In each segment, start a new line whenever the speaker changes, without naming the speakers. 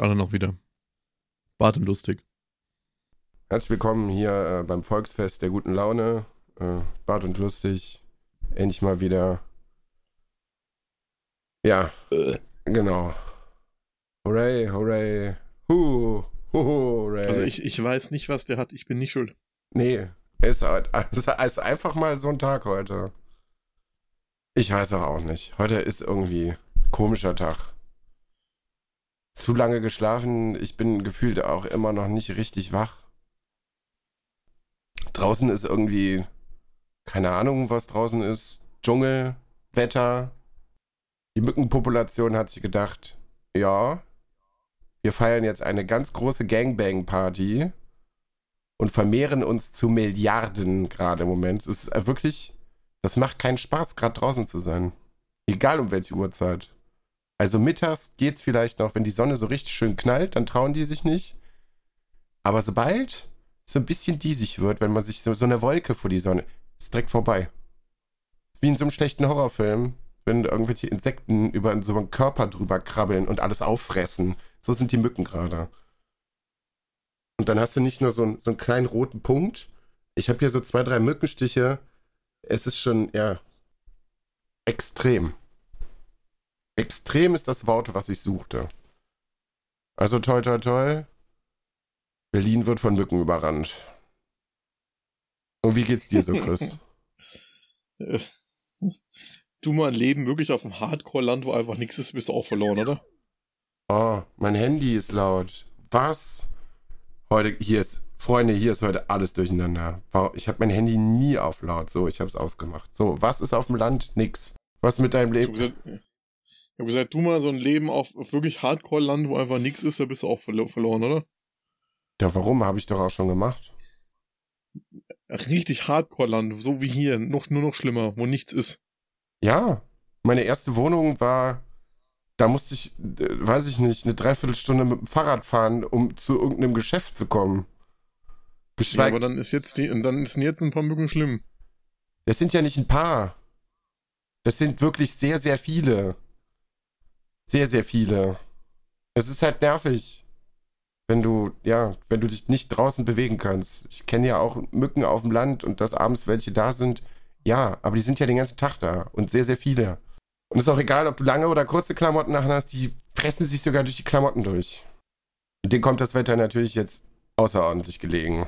Alle noch wieder. Bart und lustig.
Herzlich willkommen hier äh, beim Volksfest der guten Laune. Äh, Bart und lustig. Endlich mal wieder. Ja, äh. genau. Hooray, hooray. Hu, hu, hooray.
Also ich, ich weiß nicht, was der hat. Ich bin nicht schuld.
Nee, es ist, ist einfach mal so ein Tag heute. Ich weiß auch nicht. Heute ist irgendwie komischer Tag zu lange geschlafen. Ich bin gefühlt auch immer noch nicht richtig wach. Draußen ist irgendwie, keine Ahnung, was draußen ist. Dschungel, Wetter. Die Mückenpopulation hat sich gedacht, ja, wir feiern jetzt eine ganz große Gangbang-Party und vermehren uns zu Milliarden gerade im Moment. Es ist wirklich, das macht keinen Spaß, gerade draußen zu sein. Egal um welche Uhrzeit. Also mittags geht's vielleicht noch, wenn die Sonne so richtig schön knallt, dann trauen die sich nicht. Aber sobald so ein bisschen diesig wird, wenn man sich so, so eine Wolke vor die Sonne, ist direkt vorbei. Wie in so einem schlechten Horrorfilm, wenn irgendwelche Insekten über so einen Körper drüber krabbeln und alles auffressen. So sind die Mücken gerade. Und dann hast du nicht nur so, so einen kleinen roten Punkt. Ich habe hier so zwei, drei Mückenstiche. Es ist schon, ja, extrem. Extrem ist das Wort, was ich suchte. Also toll, toll, toll. Berlin wird von Mücken überrannt. Und wie geht's dir so, Chris?
du mal ein Leben wirklich auf dem Hardcore-Land, wo einfach nichts ist, bist du auch verloren, oder?
Oh, mein Handy ist laut. Was? Heute, hier ist, Freunde, hier ist heute alles durcheinander. Ich habe mein Handy nie auf laut. So, ich habe es ausgemacht. So, was ist auf dem Land? Nix. Was mit deinem Leben?
Habe gesagt, du mal so ein Leben auf, auf wirklich Hardcore-Land, wo einfach nichts ist, da bist du auch verlo verloren, oder?
Ja, warum? Habe ich doch auch schon gemacht.
Ach, richtig Hardcore-Land, so wie hier, noch, nur noch schlimmer, wo nichts ist.
Ja, meine erste Wohnung war, da musste ich, weiß ich nicht, eine Dreiviertelstunde mit dem Fahrrad fahren, um zu irgendeinem Geschäft zu kommen.
Geschweig ja, aber dann ist jetzt die, dann sind jetzt ein paar Mücken schlimm.
Das sind ja nicht ein paar. Das sind wirklich sehr, sehr viele. Sehr, sehr viele. Es ist halt nervig, wenn du, ja, wenn du dich nicht draußen bewegen kannst. Ich kenne ja auch Mücken auf dem Land und dass abends welche da sind. Ja, aber die sind ja den ganzen Tag da und sehr, sehr viele. Und es ist auch egal, ob du lange oder kurze Klamotten nachher hast, die fressen sich sogar durch die Klamotten durch. Und denen kommt das Wetter natürlich jetzt außerordentlich gelegen.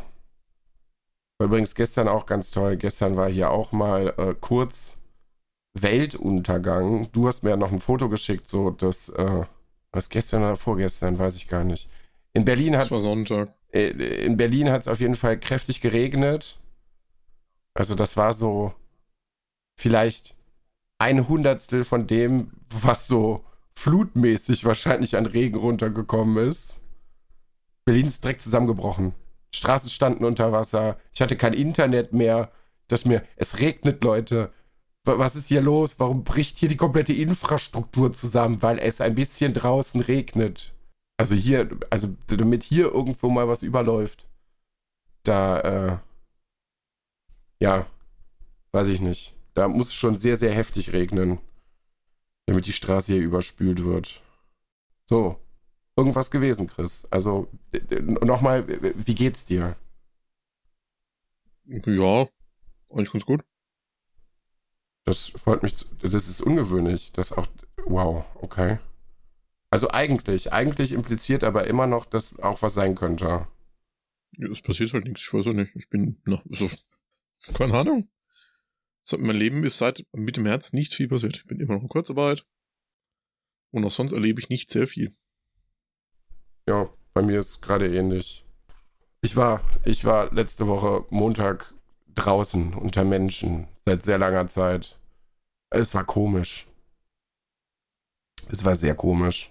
War übrigens gestern auch ganz toll. Gestern war hier auch mal äh, kurz Weltuntergang. Du hast mir ja noch ein Foto geschickt, so das, äh, was gestern oder vorgestern, weiß ich gar nicht. In Berlin hat
es.
Äh, in Berlin hat es auf jeden Fall kräftig geregnet. Also das war so vielleicht ein Hundertstel von dem, was so flutmäßig wahrscheinlich an Regen runtergekommen ist. Berlin ist direkt zusammengebrochen. Straßen standen unter Wasser. Ich hatte kein Internet mehr. Das mir, es regnet, Leute was ist hier los? Warum bricht hier die komplette Infrastruktur zusammen? Weil es ein bisschen draußen regnet. Also hier, also damit hier irgendwo mal was überläuft, da, äh, ja, weiß ich nicht. Da muss es schon sehr, sehr heftig regnen, damit die Straße hier überspült wird. So, irgendwas gewesen, Chris. Also, nochmal, wie geht's dir?
Ja, eigentlich ganz gut.
Das freut mich, das ist ungewöhnlich, dass auch, wow, okay. Also eigentlich, eigentlich impliziert aber immer noch, dass auch was sein könnte.
Ja, es passiert halt nichts, ich weiß auch nicht. Ich bin noch, also, keine Ahnung. mein Leben ist seit Mitte März nicht viel passiert. Ich bin immer noch in Kurzarbeit. Und auch sonst erlebe ich nicht sehr viel.
Ja, bei mir ist gerade ähnlich. Ich war, ich war letzte Woche Montag draußen unter Menschen seit sehr langer Zeit. Es war komisch. Es war sehr komisch.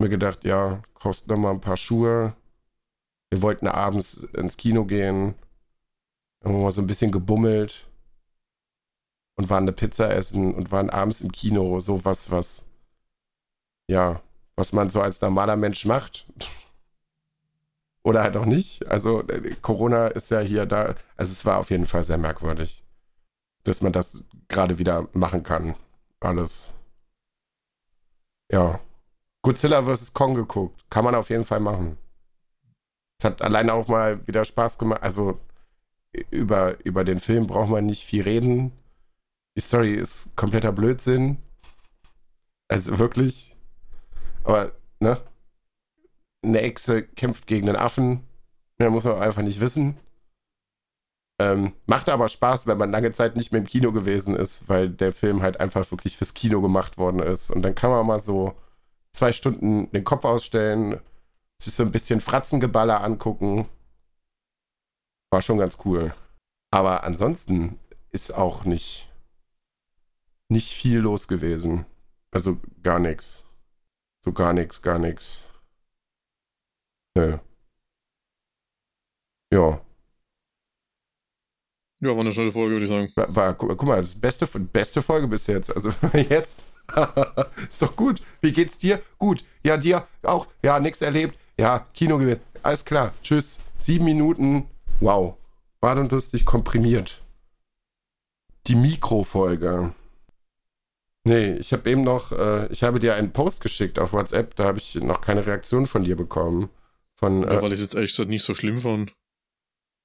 Mir gedacht, ja, kostet noch mal ein paar Schuhe. Wir wollten abends ins Kino gehen. Haben mal so ein bisschen gebummelt und waren eine Pizza essen und waren abends im Kino. So was, was, ja, was man so als normaler Mensch macht. Oder halt auch nicht. Also äh, Corona ist ja hier da. Also es war auf jeden Fall sehr merkwürdig, dass man das gerade wieder machen kann. Alles. Ja. Godzilla vs. Kong geguckt. Kann man auf jeden Fall machen. Es hat alleine auch mal wieder Spaß gemacht. Also über, über den Film braucht man nicht viel reden. Die Story ist kompletter Blödsinn. Also wirklich. Aber, ne? Eine Echse kämpft gegen einen Affen. Ja, muss man einfach nicht wissen. Ähm, macht aber Spaß, wenn man lange Zeit nicht mehr im Kino gewesen ist, weil der Film halt einfach wirklich fürs Kino gemacht worden ist. Und dann kann man mal so zwei Stunden den Kopf ausstellen, sich so ein bisschen Fratzengeballer angucken. War schon ganz cool. Aber ansonsten ist auch nicht, nicht viel los gewesen. Also gar nichts. So gar nichts, gar nichts. Nö. Ja.
Ja, war eine schnelle Folge, würde ich sagen.
War, war, guck mal, das beste, beste Folge bis jetzt. Also jetzt. ist doch gut. Wie geht's dir? Gut. Ja, dir auch. Ja, nichts erlebt. Ja, Kino gewinnt. Alles klar. Tschüss. Sieben Minuten. Wow. War und lustig komprimiert. Die Mikrofolge. Nee, ich habe eben noch, äh, ich habe dir einen Post geschickt auf WhatsApp, da habe ich noch keine Reaktion von dir bekommen. Von,
ja, äh, weil ich es echt nicht so schlimm fand.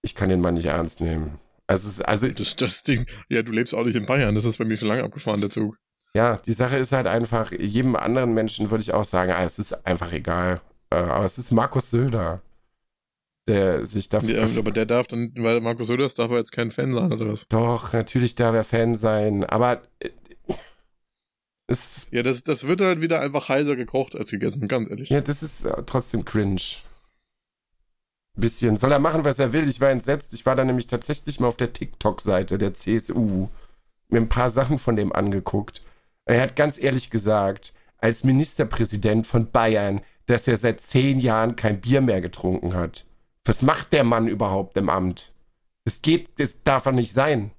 Ich kann den mal nicht ernst nehmen. Also, also
das, das Ding, ja, du lebst auch nicht in Bayern, das ist bei mir schon lange abgefahren, der Zug.
Ja, die Sache ist halt einfach, jedem anderen Menschen würde ich auch sagen, ah, es ist einfach egal. Äh, aber es ist Markus Söder, der sich dafür.
Ja, aber der darf dann, weil Markus Söder ist, darf er jetzt kein Fan sein, oder was?
Doch, natürlich darf er Fan sein, aber. Äh,
es, ja, das, das wird halt wieder einfach heiser gekocht als gegessen, ganz ehrlich.
Ja, das ist äh, trotzdem cringe bisschen. Soll er machen, was er will? Ich war entsetzt. Ich war da nämlich tatsächlich mal auf der TikTok-Seite der CSU. Mir ein paar Sachen von dem angeguckt. Er hat ganz ehrlich gesagt, als Ministerpräsident von Bayern, dass er seit zehn Jahren kein Bier mehr getrunken hat. Was macht der Mann überhaupt im Amt? Das geht, das darf er nicht sein.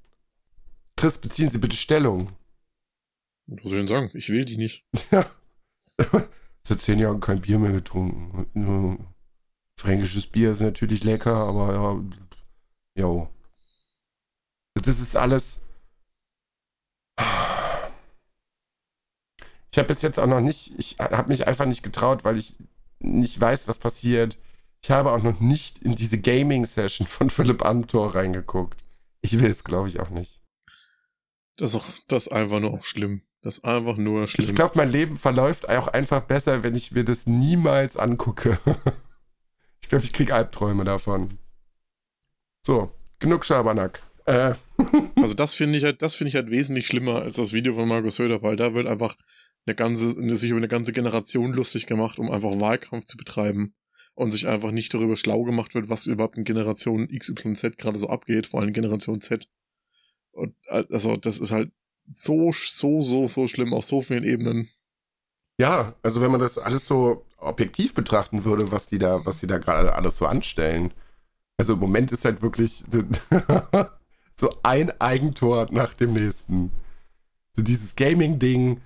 Chris, beziehen Sie bitte Stellung.
Was soll ich denn sagen? Ich will die nicht.
Ja. Seit zehn Jahren kein Bier mehr getrunken. Fränkisches Bier ist natürlich lecker, aber ja, jo. Das ist alles. Ich habe bis jetzt auch noch nicht, ich habe mich einfach nicht getraut, weil ich nicht weiß, was passiert. Ich habe auch noch nicht in diese Gaming-Session von Philipp Amthor reingeguckt. Ich will es, glaube ich, auch nicht.
Das ist, auch, das ist einfach nur auch schlimm. Das ist einfach nur schlimm.
Ich glaube, mein Leben verläuft auch einfach besser, wenn ich mir das niemals angucke. Ich glaube, ich kriege Albträume davon. So, genug Schabernack. Äh.
also das finde ich halt, das finde ich halt wesentlich schlimmer als das Video von Markus Söder, weil da wird einfach eine ganze, sich über eine ganze Generation lustig gemacht, um einfach Wahlkampf zu betreiben und sich einfach nicht darüber schlau gemacht wird, was überhaupt in Generation XYZ gerade so abgeht, vor allem Generation Z. Und also das ist halt so, so, so, so schlimm auf so vielen Ebenen.
Ja, also wenn man das alles so objektiv betrachten würde, was die da, was die da gerade alles so anstellen. Also im Moment ist halt wirklich so ein Eigentor nach dem nächsten. So dieses Gaming-Ding,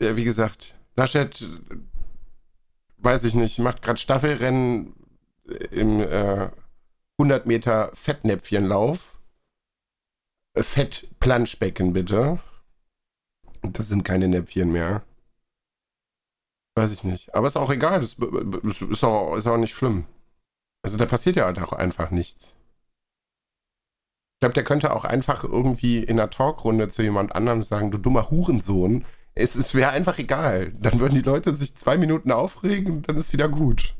der, wie gesagt, Laschet, weiß ich nicht, macht gerade Staffelrennen im äh, 100 Meter Fettnäpfchenlauf. Fettplanschbecken bitte. Das sind keine Näpfchen mehr. Weiß ich nicht. Aber ist auch egal. Das ist auch, ist auch nicht schlimm. Also da passiert ja halt auch einfach nichts. Ich glaube, der könnte auch einfach irgendwie in einer Talkrunde zu jemand anderem sagen, du dummer Hurensohn. Es, es wäre einfach egal. Dann würden die Leute sich zwei Minuten aufregen und dann ist wieder gut.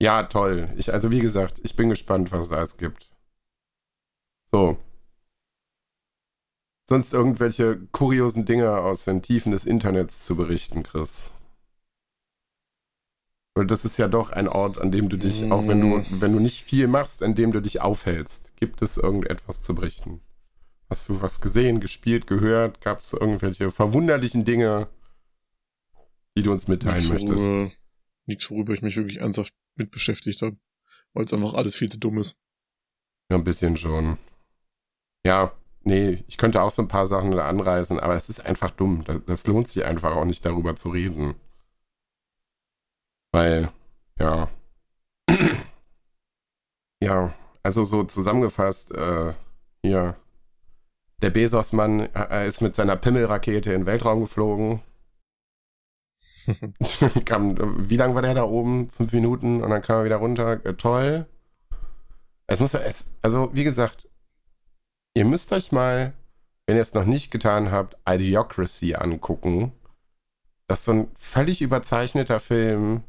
Ja, toll. Ich, also wie gesagt, ich bin gespannt, was es alles gibt. So. Sonst irgendwelche kuriosen Dinge aus den Tiefen des Internets zu berichten, Chris. Weil das ist ja doch ein Ort, an dem du dich, auch wenn du, wenn du nicht viel machst, an dem du dich aufhältst. Gibt es irgendetwas zu berichten? Hast du was gesehen, gespielt, gehört? Gab es irgendwelche verwunderlichen Dinge, die du uns mitteilen nichts, möchtest? Worüber,
nichts, worüber ich mich wirklich ernsthaft mit beschäftigt habe. Weil es einfach alles viel zu dumm ist.
Ja, ein bisschen schon. Ja, nee, ich könnte auch so ein paar Sachen anreißen, aber es ist einfach dumm. Das, das lohnt sich einfach auch nicht darüber zu reden. Weil, ja. ja, also so zusammengefasst, äh, hier. Der Bezos-Mann äh, ist mit seiner Pimmelrakete in den Weltraum geflogen. kam, wie lang war der da oben? Fünf Minuten und dann kam er wieder runter. Äh, toll. Es muss es, also wie gesagt, ihr müsst euch mal, wenn ihr es noch nicht getan habt, Idiocracy angucken. Das ist so ein völlig überzeichneter Film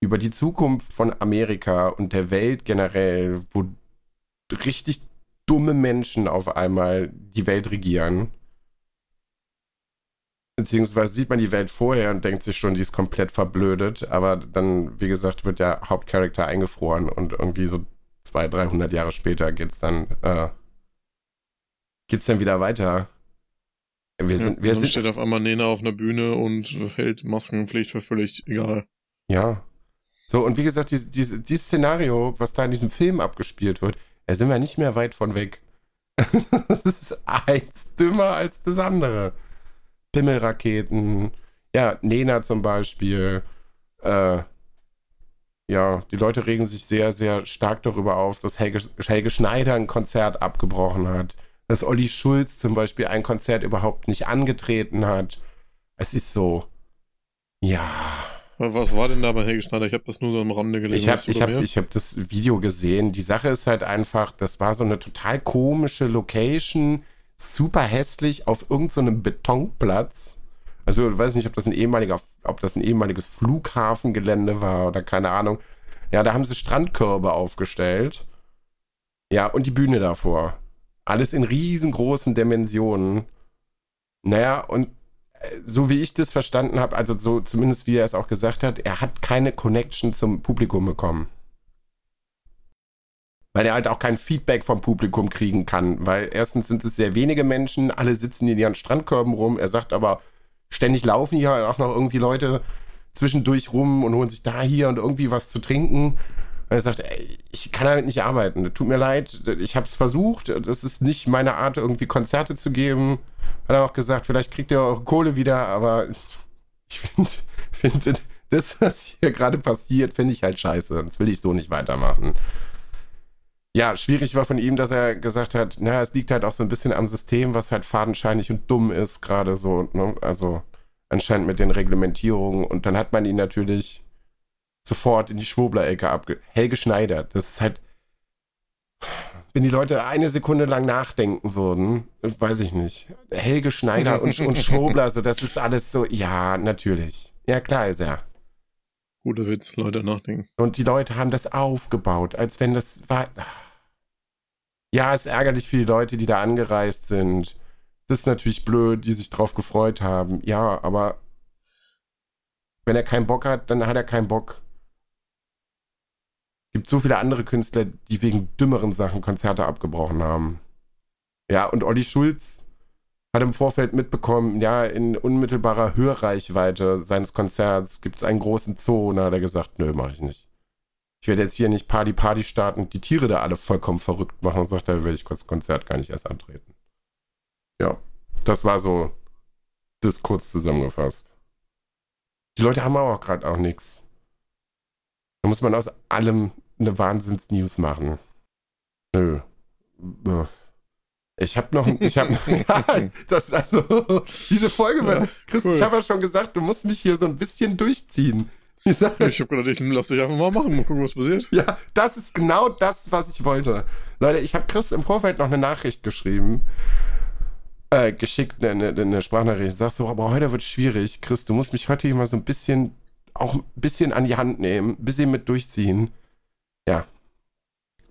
über die Zukunft von Amerika und der Welt generell, wo richtig dumme Menschen auf einmal die Welt regieren. Beziehungsweise sieht man die Welt vorher und denkt sich schon, die ist komplett verblödet. Aber dann, wie gesagt, wird der Hauptcharakter eingefroren und irgendwie so 200, 300 Jahre später geht's dann, äh, geht's dann wieder weiter.
Wir sind, ja, wir sind, steht auf einmal Nena auf einer Bühne und hält Maskenpflicht für völlig egal.
Ja. So, und wie gesagt, dieses, dieses, dieses Szenario, was da in diesem Film abgespielt wird, da sind wir nicht mehr weit von weg. das ist eins dümmer als das andere. Pimmelraketen, ja, Nena zum Beispiel. Äh, ja, die Leute regen sich sehr, sehr stark darüber auf, dass Helge, Helge Schneider ein Konzert abgebrochen hat. Dass Olli Schulz zum Beispiel ein Konzert überhaupt nicht angetreten hat. Es ist so, ja.
Was war denn da bei Helge Schneider? Ich habe das nur so am Rande gelesen.
Ich habe ich hab, ich hab das Video gesehen. Die Sache ist halt einfach, das war so eine total komische Location super hässlich auf irgendeinem so Betonplatz. Also ich weiß nicht, ob das ein ehemaliger, ob das ein ehemaliges Flughafengelände war oder keine Ahnung. Ja, da haben sie Strandkörbe aufgestellt. Ja, und die Bühne davor. Alles in riesengroßen Dimensionen. Naja, und so wie ich das verstanden habe, also so zumindest wie er es auch gesagt hat, er hat keine Connection zum Publikum bekommen weil er halt auch kein Feedback vom Publikum kriegen kann, weil erstens sind es sehr wenige Menschen, alle sitzen in ihren Strandkörben rum, er sagt aber, ständig laufen hier auch noch irgendwie Leute zwischendurch rum und holen sich da hier und irgendwie was zu trinken. Und er sagt, ey, ich kann damit nicht arbeiten. Tut mir leid, ich habe es versucht. Das ist nicht meine Art, irgendwie Konzerte zu geben. Hat er auch gesagt, vielleicht kriegt ihr eure Kohle wieder, aber ich finde, find, das, was hier gerade passiert, finde ich halt scheiße. Das will ich so nicht weitermachen ja, schwierig war von ihm, dass er gesagt hat, naja, es liegt halt auch so ein bisschen am System, was halt fadenscheinig und dumm ist, gerade so, ne? Also anscheinend mit den Reglementierungen. Und dann hat man ihn natürlich sofort in die Schwobler-Ecke abge... Helge Schneider, das ist halt... Wenn die Leute eine Sekunde lang nachdenken würden, weiß ich nicht. Helge Schneider und, und Schwobler, so, das ist alles so, ja, natürlich. Ja, klar ist er.
Guter Witz, Leute nachdenken.
Und die Leute haben das aufgebaut, als wenn das war. Ja, ist ärgerlich für die Leute, die da angereist sind. Das ist natürlich blöd, die sich drauf gefreut haben. Ja, aber wenn er keinen Bock hat, dann hat er keinen Bock. Gibt so viele andere Künstler, die wegen dümmeren Sachen Konzerte abgebrochen haben. Ja, und Olli Schulz hat im Vorfeld mitbekommen, ja, in unmittelbarer Hörreichweite seines Konzerts gibt es einen großen Zoo. Und da hat er gesagt, nö, mache ich nicht. Ich werde jetzt hier nicht Party Party starten und die Tiere da alle vollkommen verrückt machen. Und sagt, da will ich kurz Konzert gar nicht erst antreten. Ja, das war so das kurz zusammengefasst. Die Leute haben aber auch gerade auch nichts. Da muss man aus allem eine Wahnsinns-News machen. Nö. Ich habe noch, ich habe, ja, das also diese Folge, ja, Chris, cool. ich habe ja schon gesagt, du musst mich hier so ein bisschen durchziehen.
Ich habe gedacht, ich lass dich einfach mal machen, mal gucken, was passiert.
Ja, das ist genau das, was ich wollte. Leute, ich habe Chris im Vorfeld noch eine Nachricht geschrieben, äh, geschickt, eine, eine Sprachnachricht. Ich sag so, aber heute wird schwierig, Chris, du musst mich heute hier mal so ein bisschen, auch ein bisschen an die Hand nehmen, ein bisschen mit durchziehen. Ja,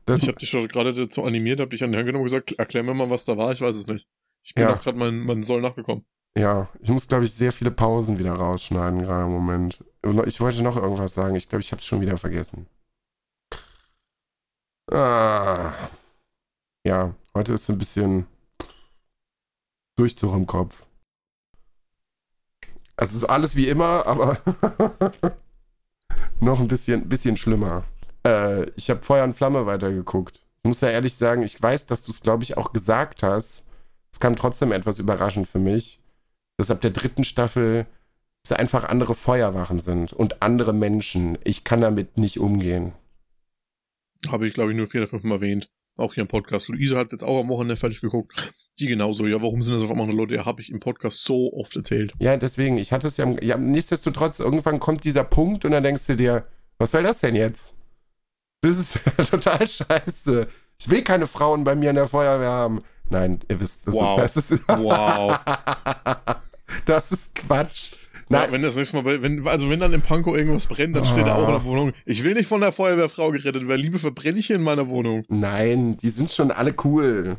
das ich habe dich schon gerade dazu animiert, habe dich an die Hand genommen und gesagt, erklär mir mal, was da war, ich weiß es nicht. Ich bin ja. auch gerade mein, mein Soll nachgekommen.
Ja, ich muss, glaube ich, sehr viele Pausen wieder rausschneiden, gerade im Moment. Ich wollte noch irgendwas sagen, ich glaube, ich habe es schon wieder vergessen. Ah. Ja, heute ist ein bisschen Durchzug im Kopf. Also es ist alles wie immer, aber noch ein bisschen, bisschen schlimmer. Äh, ich habe Feuer und Flamme weitergeguckt. Ich muss ja ehrlich sagen, ich weiß, dass du es, glaube ich, auch gesagt hast. Es kam trotzdem etwas überraschend für mich, dass ab der dritten Staffel es einfach andere Feuerwachen sind und andere Menschen. Ich kann damit nicht umgehen.
Habe ich, glaube ich, nur vier oder fünf Mal erwähnt. Auch hier im Podcast. Luise hat jetzt auch am Wochenende fertig geguckt. Die genauso, ja, warum sind das auf einmal andere Leute? Ja, habe ich im Podcast so oft erzählt.
Ja, deswegen, ich hatte es ja, ja, nichtsdestotrotz, irgendwann kommt dieser Punkt und dann denkst du dir, was soll das denn jetzt? Das ist total scheiße. Ich will keine Frauen bei mir in der Feuerwehr haben. Nein, ihr wisst, das,
Wow.
ist, das ist,
Wow.
das ist Quatsch. Nein,
wenn das nächste Mal, wenn, also wenn dann im Pankow irgendwas brennt, dann steht da auch in der Wohnung. Ich will nicht von der Feuerwehrfrau gerettet werden. Liebe verbrenne ich hier in meiner Wohnung.
nein, die sind schon alle cool.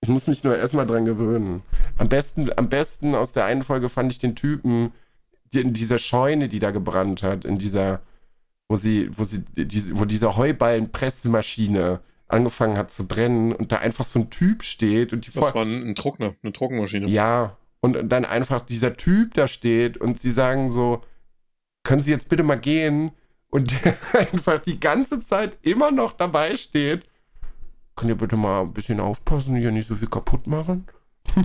Ich muss mich nur erstmal dran gewöhnen. Am besten, am besten aus der einen Folge fand ich den Typen die, in dieser Scheune, die da gebrannt hat, in dieser, wo sie, wo sie, diese, wo diese Heuballenpressmaschine angefangen hat zu brennen und da einfach so ein Typ steht und die
Das war ein, ein Trockner, eine Trockenmaschine.
Ja, und dann einfach dieser Typ da steht und sie sagen so, können Sie jetzt bitte mal gehen? Und der einfach die ganze Zeit immer noch dabei steht. Könnt ihr bitte mal ein bisschen aufpassen, hier nicht so viel kaputt machen?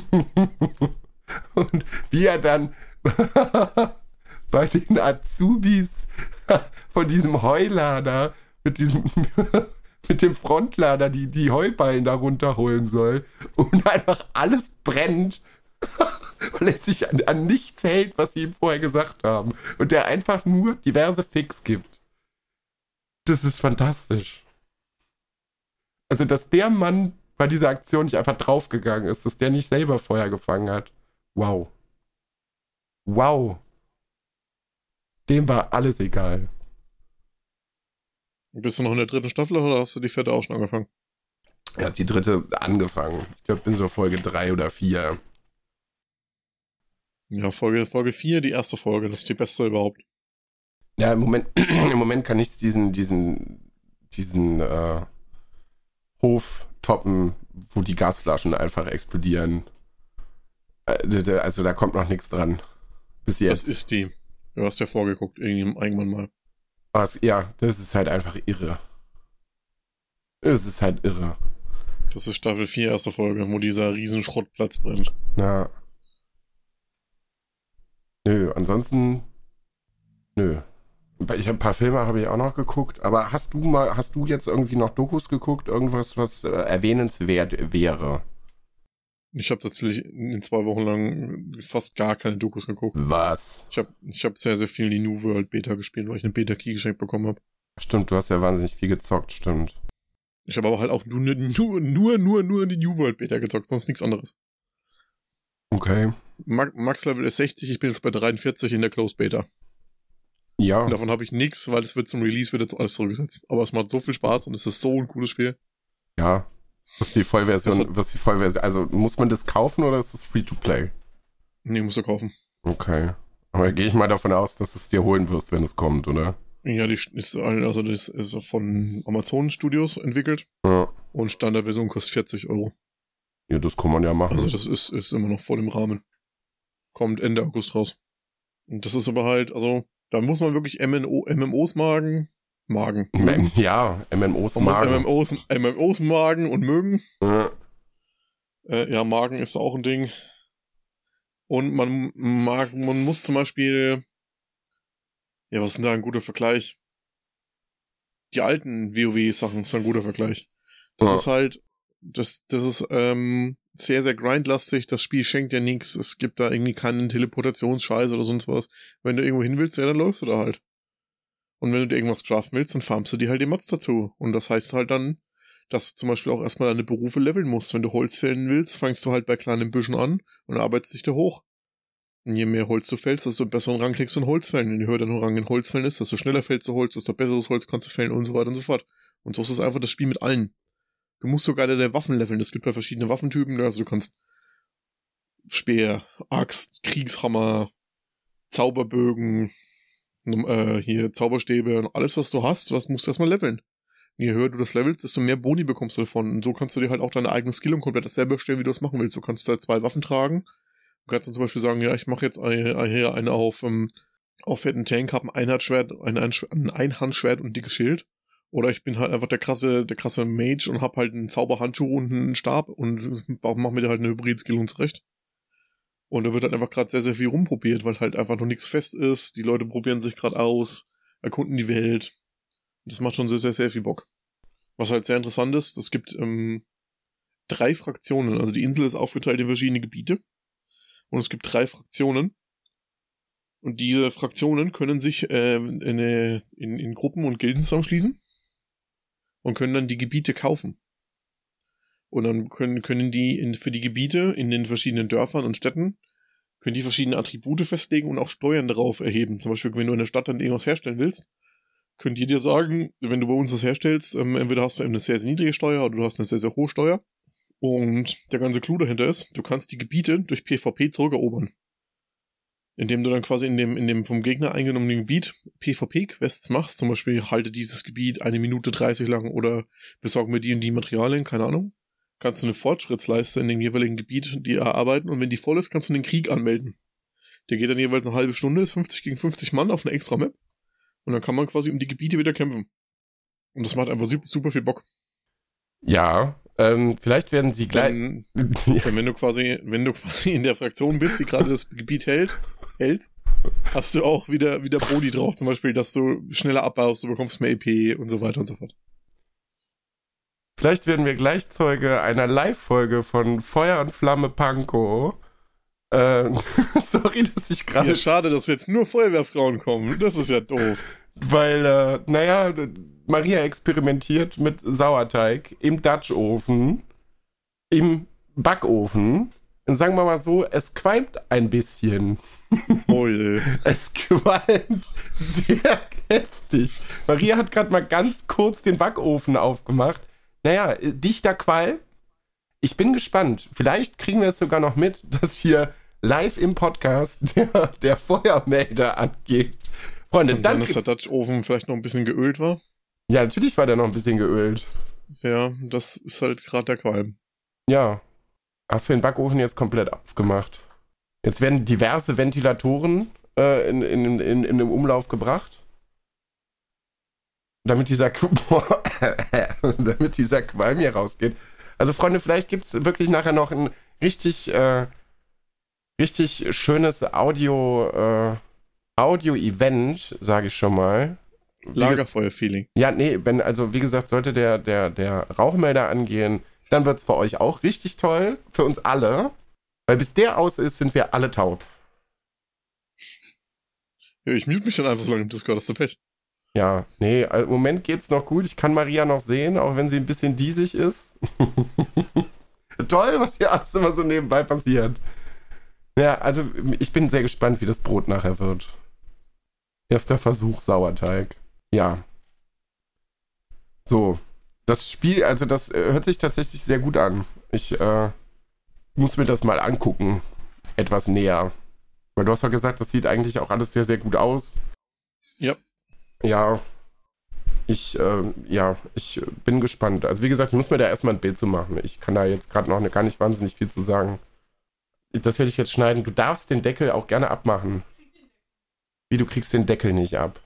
und wie er dann bei den Azubis von diesem Heulader mit diesem mit dem Frontlader die, die Heuballen da runterholen soll und einfach alles brennt, weil er sich an, an nichts hält, was sie ihm vorher gesagt haben. Und der einfach nur diverse Fix gibt. Das ist fantastisch. Also, dass der Mann bei dieser Aktion nicht einfach draufgegangen ist, dass der nicht selber Feuer gefangen hat. Wow. Wow. Dem war alles egal.
Bist du noch in der dritten Staffel oder hast du die vierte auch schon angefangen?
Ich habe die dritte angefangen. Ich glaube, bin so Folge drei oder vier.
Ja, Folge, Folge 4, die erste Folge, das ist die beste überhaupt.
Ja, im Moment, im Moment kann ich diesen, diesen, diesen äh, Hof toppen, wo die Gasflaschen einfach explodieren. Äh, Also da kommt noch nichts dran. Bis jetzt.
Das ist die. Du hast ja vorgeguckt, irgend- irgendwann mal.
Was, ja, das ist halt einfach irre. Es ist halt irre.
Das ist Staffel 4, erste Folge, wo dieser riesen Schrottplatz brennt.
Na. Nö, ansonsten. Nö. Ich ein paar Filme habe ich auch noch geguckt, aber hast du mal, hast du jetzt irgendwie noch Dokus geguckt? Irgendwas, was äh, erwähnenswert wäre?
Ich habe tatsächlich in zwei Wochen lang fast gar keine Dokus geguckt.
Was?
Ich habe ich hab sehr, sehr viel die New World Beta gespielt, weil ich eine Beta-Key geschenkt bekommen habe.
Stimmt, du hast ja wahnsinnig viel gezockt, stimmt.
Ich habe aber halt auch nur, nur, nur, nur, nur die New World Beta gezockt, sonst nichts anderes.
Okay.
Ma- Max Level ist 60, ich bin jetzt bei 43 in der Closed Beta.
Ja.
Und davon habe ich nichts, weil es wird zum Release wird jetzt alles zurückgesetzt. Aber es macht so viel Spaß und es ist so ein cooles Spiel.
Ja. Was die Vollversion,
Das
was ist die Vollversion? Also muss man das kaufen oder ist das free to play?
Nee, musst du kaufen.
Okay. Aber gehe ich mal davon aus, dass du es dir holen wirst, wenn es kommt, oder?
Ja, die ist, also das ist von Amazon Studios entwickelt
Ja.
und Standardversion kostet 40 Euro.
Ja, das kann man ja machen.
Also das ist, ist immer noch vor dem Rahmen. Kommt Ende August raus. Und das ist aber halt, also, da muss man wirklich MMO, MMOs magen, magen.
M- ja, MMOs
Man
magen.
MMOs, MMOs magen und mögen.
Ja.
Äh, ja, Magen ist auch ein Ding. Und man mag, man muss zum Beispiel, ja, was ist denn da ein guter Vergleich? Die alten WoW-Sachen ist ein guter Vergleich. Das
Ja.
ist halt, das, das ist ähm, sehr, sehr grindlastig. Das Spiel schenkt ja nichts. Es gibt da irgendwie keinen Teleportationsscheiß oder sonst was. Wenn du irgendwo hin willst, ja, dann läufst du da halt. Und wenn du dir irgendwas craften willst, dann farmst du dir halt die Mats dazu. Und das heißt halt dann, dass du zum Beispiel auch erstmal deine Berufe leveln musst. Wenn du Holz fällen willst, fängst du halt bei kleinen Büschen an und arbeitest dich da hoch. Und je mehr Holz du fällst, desto besseren Rang kriegst du in Holzfällen. Und je höher dein Rang in Holzfällen ist, desto schneller fällst du Holz, desto besseres Holz kannst du fällen und so weiter und so fort. Und so ist es einfach das Spiel mit allen. Du musst sogar deine Waffen leveln. Es gibt ja verschiedene Waffentypen. Also du kannst Speer, Axt, Kriegshammer, Zauberbögen, äh, hier Zauberstäbe und alles, was du hast, was musst du erstmal leveln. Je höher du das levelst, desto mehr Boni bekommst du davon. Und so kannst du dir halt auch deine eigene Skill und komplett dasselbe erstellen, wie du es machen willst. Du kannst da zwei Waffen tragen. Du kannst dann zum Beispiel sagen, ja, ich mache jetzt eine, eine, eine auf, ähm, auf fetten Tank, hab ein Einhandschwert, ein, ein Einhandschwert und ein dickes Schild. Oder ich bin halt einfach der krasse, der krasse Mage und hab halt einen Zauberhandschuh und einen Stab und mach mir da halt eine Hybrid-Skill und zurecht. Und da wird halt einfach gerade sehr, sehr viel rumprobiert, weil halt einfach noch nichts fest ist. Die Leute probieren sich gerade aus, erkunden die Welt. Das macht schon sehr, sehr, sehr viel Bock. Was halt sehr interessant ist, es gibt ähm, drei Fraktionen. Also die Insel ist aufgeteilt in verschiedene Gebiete. Und es gibt drei Fraktionen. Und diese Fraktionen können sich äh, in, in, in Gruppen und Gilden zusammenschließen und können dann die Gebiete kaufen. Und dann können, können die in, für die Gebiete in den verschiedenen Dörfern und Städten können die verschiedene Attribute festlegen und auch Steuern darauf erheben. Zum Beispiel, wenn du in der Stadt dann irgendwas herstellen willst, könnt ihr dir sagen, wenn du bei uns was herstellst, ähm, entweder hast du eine sehr, sehr niedrige Steuer oder du hast eine sehr, sehr hohe Steuer. Und der ganze Clou dahinter ist, du kannst die Gebiete durch PvP zurückerobern. Indem du dann quasi in dem, in dem vom Gegner eingenommenen Gebiet PvP-Quests machst, zum Beispiel halte dieses Gebiet eine Minute 30 lang oder besorge mir die und die Materialien, keine Ahnung. Kannst du eine Fortschrittsleiste in dem jeweiligen Gebiet die erarbeiten und wenn die voll ist, kannst du den Krieg anmelden. Der geht dann jeweils eine halbe Stunde, ist 50 gegen 50 Mann auf einer extra Map. Und dann kann man quasi um die Gebiete wieder kämpfen. Und das macht einfach super viel Bock.
Ja, ähm, vielleicht werden sie gleich. Dann,
wenn du quasi, wenn du quasi in der Fraktion bist, die gerade das Gebiet hält, hältst, hast du auch wieder, wieder Boni drauf. Zum Beispiel, dass du schneller abbaust, du bekommst mehr EP und so weiter und so fort.
Vielleicht werden wir gleich Zeuge einer Live-Folge von Feuer und Flamme Panko. Äh, sorry, dass ich gerade.
Ja, schade, dass jetzt nur Feuerwehrfrauen kommen. Das ist ja doof.
Weil, äh, naja, Maria experimentiert mit Sauerteig im Dutch-Ofen, im Backofen. Und sagen wir mal so, es qualmt ein bisschen.
Oh je.
Es qualmt sehr heftig. Maria hat gerade mal ganz kurz den Backofen aufgemacht. Naja, dichter Qual. Ich bin gespannt. Vielleicht kriegen wir es sogar noch mit, dass hier live im Podcast der, der Feuermelder angeht.
Freunde, Kann danke. Sein, dass der Dutch-Ofen vielleicht noch ein bisschen geölt war?
Ja, natürlich war der noch ein bisschen geölt.
Ja, das ist halt gerade der Qualm.
Ja. Hast du den Backofen jetzt komplett ausgemacht? Jetzt werden diverse Ventilatoren äh, in, in, in, in den Umlauf gebracht. Damit dieser, damit dieser Qualm hier rausgeht. Also, Freunde, vielleicht gibt es wirklich nachher noch ein richtig, äh, richtig schönes Audio, äh, Audio-Event, sage ich schon mal.
Lagerfeuer-Feeling.
Ja, nee, wenn, also wie gesagt, sollte der, der, der Rauchmelder angehen, dann wird es für euch auch richtig toll. Für uns alle. Weil bis der aus ist, sind wir alle taub.
Ja, ich mute mich dann einfach so lange im Discord, hast du Pech.
Ja, nee, also im Moment geht's noch gut. Ich kann Maria noch sehen, auch wenn sie ein bisschen diesig ist. Toll, was hier alles immer so nebenbei passiert. Ja, also ich bin sehr gespannt, wie das Brot nachher wird. Erster Versuch Sauerteig. Ja. So. Das Spiel, also das äh, hört sich tatsächlich sehr gut an. Ich äh, muss mir das mal angucken. Etwas näher. Weil du hast ja gesagt, das sieht eigentlich auch alles sehr, sehr gut aus.
Ja.
Ja. Ich, äh, ja, ich bin gespannt. Also wie gesagt, ich muss mir da erstmal ein Bild zu machen. Ich kann da jetzt gerade noch gar nicht wahnsinnig viel zu sagen. Das werde ich jetzt schneiden. Du darfst den Deckel auch gerne abmachen. Wie, du kriegst den Deckel nicht ab.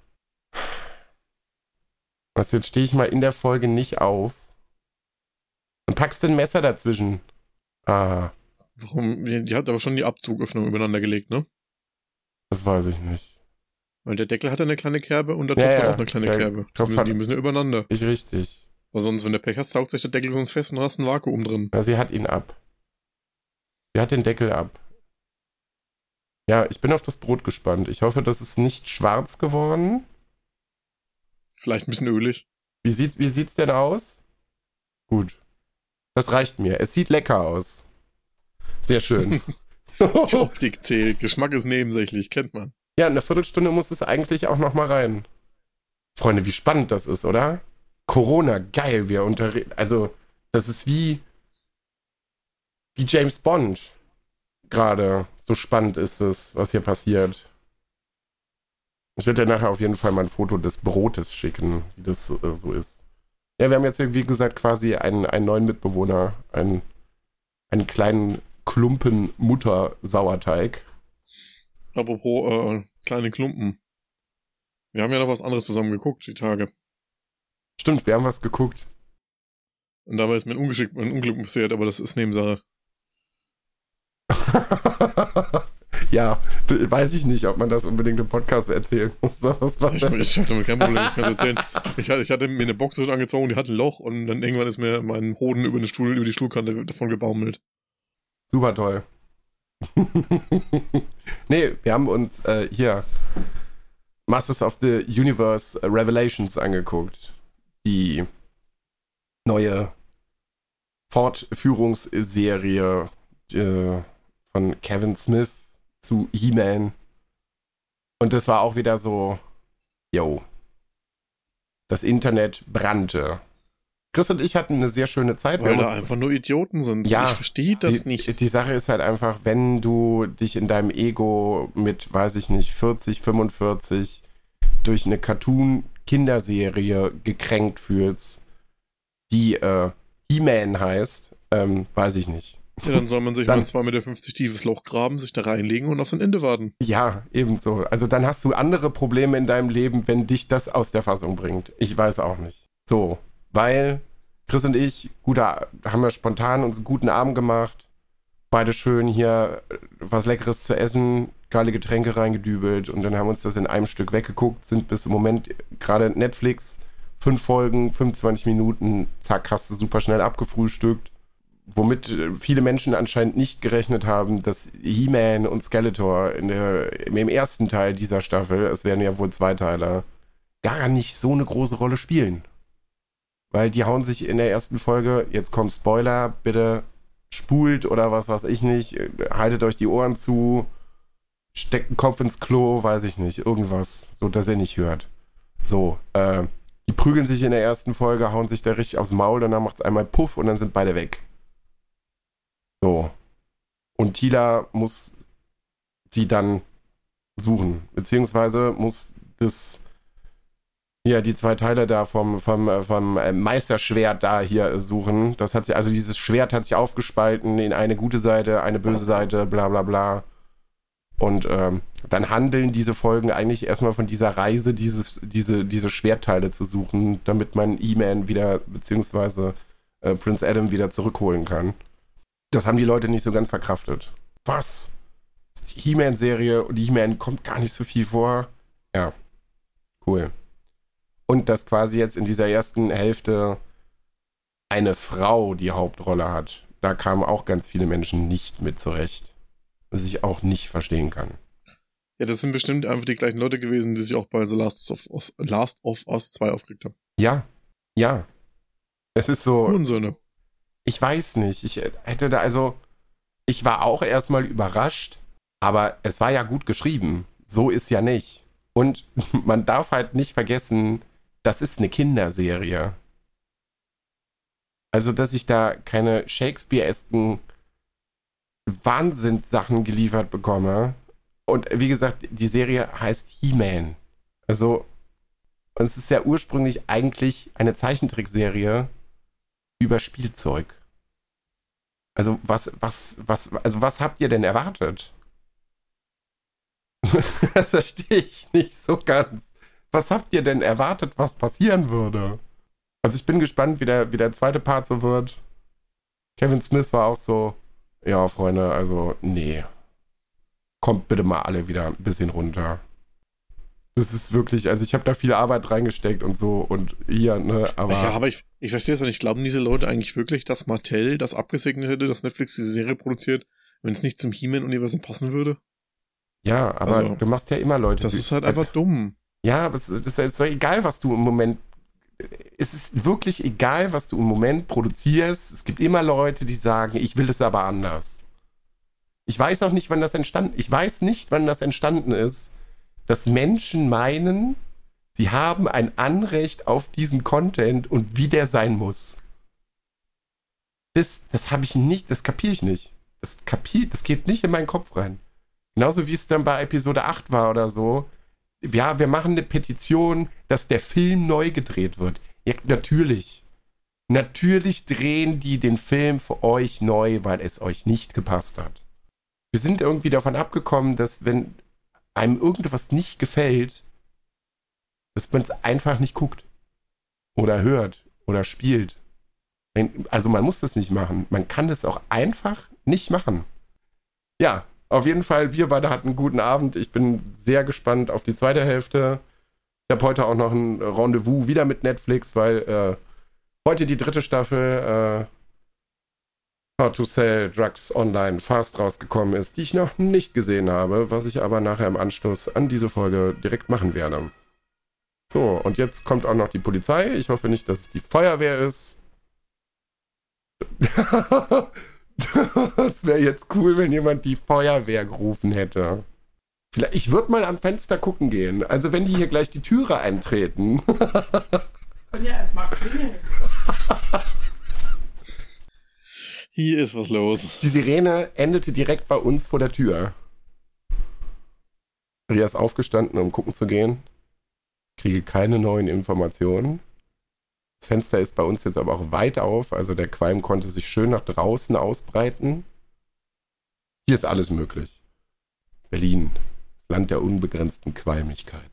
Was, jetzt stehe ich mal in der Folge nicht auf. Und packst ein Messer dazwischen. Ah.
Warum? Die hat aber schon die Abzugöffnung übereinander gelegt, ne?
Das weiß ich nicht.
Weil der Deckel hat eine kleine Kerbe und der Topf ja, hat auch eine kleine Kerbe. Die müssen, die müssen ja übereinander.
Ich richtig.
Weil sonst, wenn der Pech hast, saugt sich der Deckel sonst fest und du hast ein Vakuum drin.
Ja, sie hat ihn ab. Sie hat den Deckel ab. Ja, ich bin auf das Brot gespannt. Ich hoffe, das ist nicht schwarz geworden.
Vielleicht ein bisschen ölig.
Wie, sieht, wie sieht's denn aus? Gut. Das reicht mir. Es sieht lecker aus. Sehr schön.
Die Optik zählt. Geschmack ist nebensächlich, kennt man.
Ja, eine Viertelstunde muss es eigentlich auch noch mal rein. Freunde, wie spannend das ist, oder? Corona, geil, wir unterreden. Also, das ist wie, wie James Bond gerade. So spannend ist es, was hier passiert. Ich werde dir nachher auf jeden Fall mal ein Foto des Brotes schicken, wie das äh, so ist. Ja, wir haben jetzt, wie gesagt, quasi einen, einen neuen Mitbewohner, einen, einen kleinen Klumpen Mutter-Sauerteig.
Apropos äh, kleine Klumpen. Wir haben ja noch was anderes zusammen geguckt, die Tage.
Stimmt, wir haben was geguckt.
Und dabei ist mir ein Ungeschick, ein Unglück passiert, aber das ist Nebensache.
ja, weiß ich nicht, ob man das unbedingt im Podcast erzählen muss. Was
ich ich habe damit kein Problem, ich kann es erzählen. Ich hatte, ich hatte mir eine Box angezogen, die hatte ein Loch und dann irgendwann ist mir mein Hoden über den Stuhl, über die Stuhlkante davon gebaumelt.
Super toll. nee, wir haben uns äh, hier Masters of the Universe Revelations angeguckt. Die neue Fortführungsserie äh, von Kevin Smith zu He-Man. Und das war auch wieder so, yo, das Internet brannte. Chris und ich hatten eine sehr schöne Zeit.
Weil da einfach nur Idioten sind.
Ja,
ich verstehe das
die,
nicht.
Die Sache ist halt einfach, wenn du dich in deinem Ego mit, weiß ich nicht, 40, 45 durch eine Cartoon-Kinderserie gekränkt fühlst, die äh, He-Man heißt, ähm, weiß ich nicht.
Ja, dann soll man sich dann, mal zwei Meter 50 tiefes Loch graben, sich da reinlegen und auf sein Ende warten.
Ja, ebenso. Also dann hast du andere Probleme in deinem Leben, wenn dich das aus der Fassung bringt. Ich weiß auch nicht. So, weil Chris und ich, gut, haben wir spontan uns einen guten Abend gemacht. Beide schön hier was Leckeres zu essen, geile Getränke reingedübelt und dann haben uns das in einem Stück weggeguckt, sind bis im Moment gerade Netflix, fünf Folgen, 25 Minuten, zack, hast du super schnell abgefrühstückt womit äh, viele Menschen anscheinend nicht gerechnet haben, dass He-Man und Skeletor in der, im ersten Teil dieser Staffel, es werden ja wohl zwei Teile, gar nicht so eine große Rolle spielen. Weil die hauen sich in der ersten Folge, jetzt kommt Spoiler, bitte spult oder was weiß ich nicht, haltet euch die Ohren zu, steckt den Kopf ins Klo, weiß ich nicht, irgendwas, so dass ihr nicht hört. So, äh, die prügeln sich in der ersten Folge, hauen sich da richtig aufs Maul und dann macht es einmal Puff und dann sind beide weg. So. Und Tila muss sie dann suchen. Beziehungsweise muss das, ja, die zwei Teile da vom, vom, äh, vom äh, Meisterschwert da hier suchen. Das hat sie, also dieses Schwert hat sich aufgespalten in eine gute Seite, eine böse Seite, bla bla bla. Und ähm, dann handeln diese Folgen eigentlich erstmal von dieser Reise, dieses, diese, diese Schwertteile zu suchen, damit man E-Man wieder, beziehungsweise äh, Prince Adam wieder zurückholen kann. Das haben die Leute nicht so ganz verkraftet. Was? Die He-Man-Serie und die He-Man kommt gar nicht so viel vor. Ja, cool. Und dass quasi jetzt in dieser ersten Hälfte eine Frau die Hauptrolle hat, da kamen auch ganz viele Menschen nicht mit zurecht. Was ich auch nicht verstehen kann.
Ja, das sind bestimmt einfach die gleichen Leute gewesen, die sich auch bei The Last of Us, Last of Us 2 aufgeregt haben.
Ja, ja. Es ist so.
Unsöhne
ich weiß nicht. Ich hätte da also, ich war auch erstmal überrascht, aber es war ja gut geschrieben. So ist ja nicht. Und man darf halt nicht vergessen, das ist eine Kinderserie. Also, dass ich da keine Shakespeare-esken Wahnsinnssachen geliefert bekomme. Und wie gesagt, die Serie heißt He-Man. Also, es ist ja ursprünglich eigentlich eine Zeichentrickserie über Spielzeug. Also was, was, was, also was habt ihr denn erwartet? das verstehe ich nicht so ganz. Was habt ihr denn erwartet, was passieren würde? Also ich bin gespannt, wie der, wie der zweite Part so wird. Kevin Smith war auch so, ja, Freunde, also nee. Kommt bitte mal alle wieder ein bisschen runter. Das ist wirklich, also ich habe da viel Arbeit reingesteckt und so und hier, ne, aber.
Ja, aber ich, ich verstehe es nicht. Glauben diese Leute eigentlich wirklich, dass Mattel das abgesegnet hätte, dass Netflix diese Serie produziert, wenn es nicht zum He-Man-Universum passen würde?
Ja, aber also, du machst ja immer Leute.
Das ist halt einfach dumm.
Ja, es ist, ist doch egal, was du im Moment. Es ist wirklich egal, was du im Moment produzierst. Es gibt immer Leute, die sagen, ich will es aber anders. Ich weiß auch nicht, wann das entstanden Ich weiß nicht, wann das entstanden ist dass Menschen meinen, sie haben ein Anrecht auf diesen Content und wie der sein muss. Das, das habe ich nicht, das kapiere ich nicht. Das kapiert, das geht nicht in meinen Kopf rein. Genauso wie es dann bei Episode 8 war oder so. Ja, wir machen eine Petition, dass der Film neu gedreht wird. Ja, natürlich. Natürlich drehen die den Film für euch neu, weil es euch nicht gepasst hat. Wir sind irgendwie davon abgekommen, dass wenn einem irgendwas nicht gefällt, dass man es einfach nicht guckt oder hört oder spielt. Also man muss das nicht machen. Man kann das auch einfach nicht machen. Ja, Auf jeden Fall, wir beide hatten einen guten Abend. Ich bin sehr gespannt auf die zweite Hälfte. Ich habe heute auch noch ein Rendezvous wieder mit Netflix, weil äh, heute die dritte Staffel äh, How to Sell Drugs Online Fast rausgekommen ist, die ich noch nicht gesehen habe, was ich aber nachher im Anschluss an diese Folge direkt machen werde. So, und jetzt kommt auch noch die Polizei. Ich hoffe nicht, dass es die Feuerwehr ist. das wäre jetzt cool, wenn jemand die Feuerwehr gerufen hätte. Vielleicht, ich würde mal am Fenster gucken gehen. Also wenn die hier gleich die Türe eintreten.
Können ja erstmal klingeln.
Hier ist was los.
Die Sirene endete direkt bei uns vor der Tür. Ria ist aufgestanden, um gucken zu gehen. Kriege keine neuen Informationen. Das Fenster ist bei uns jetzt aber auch weit auf, also der Qualm konnte sich schön nach draußen ausbreiten. Hier ist alles möglich. Berlin, Land der unbegrenzten Qualmigkeiten.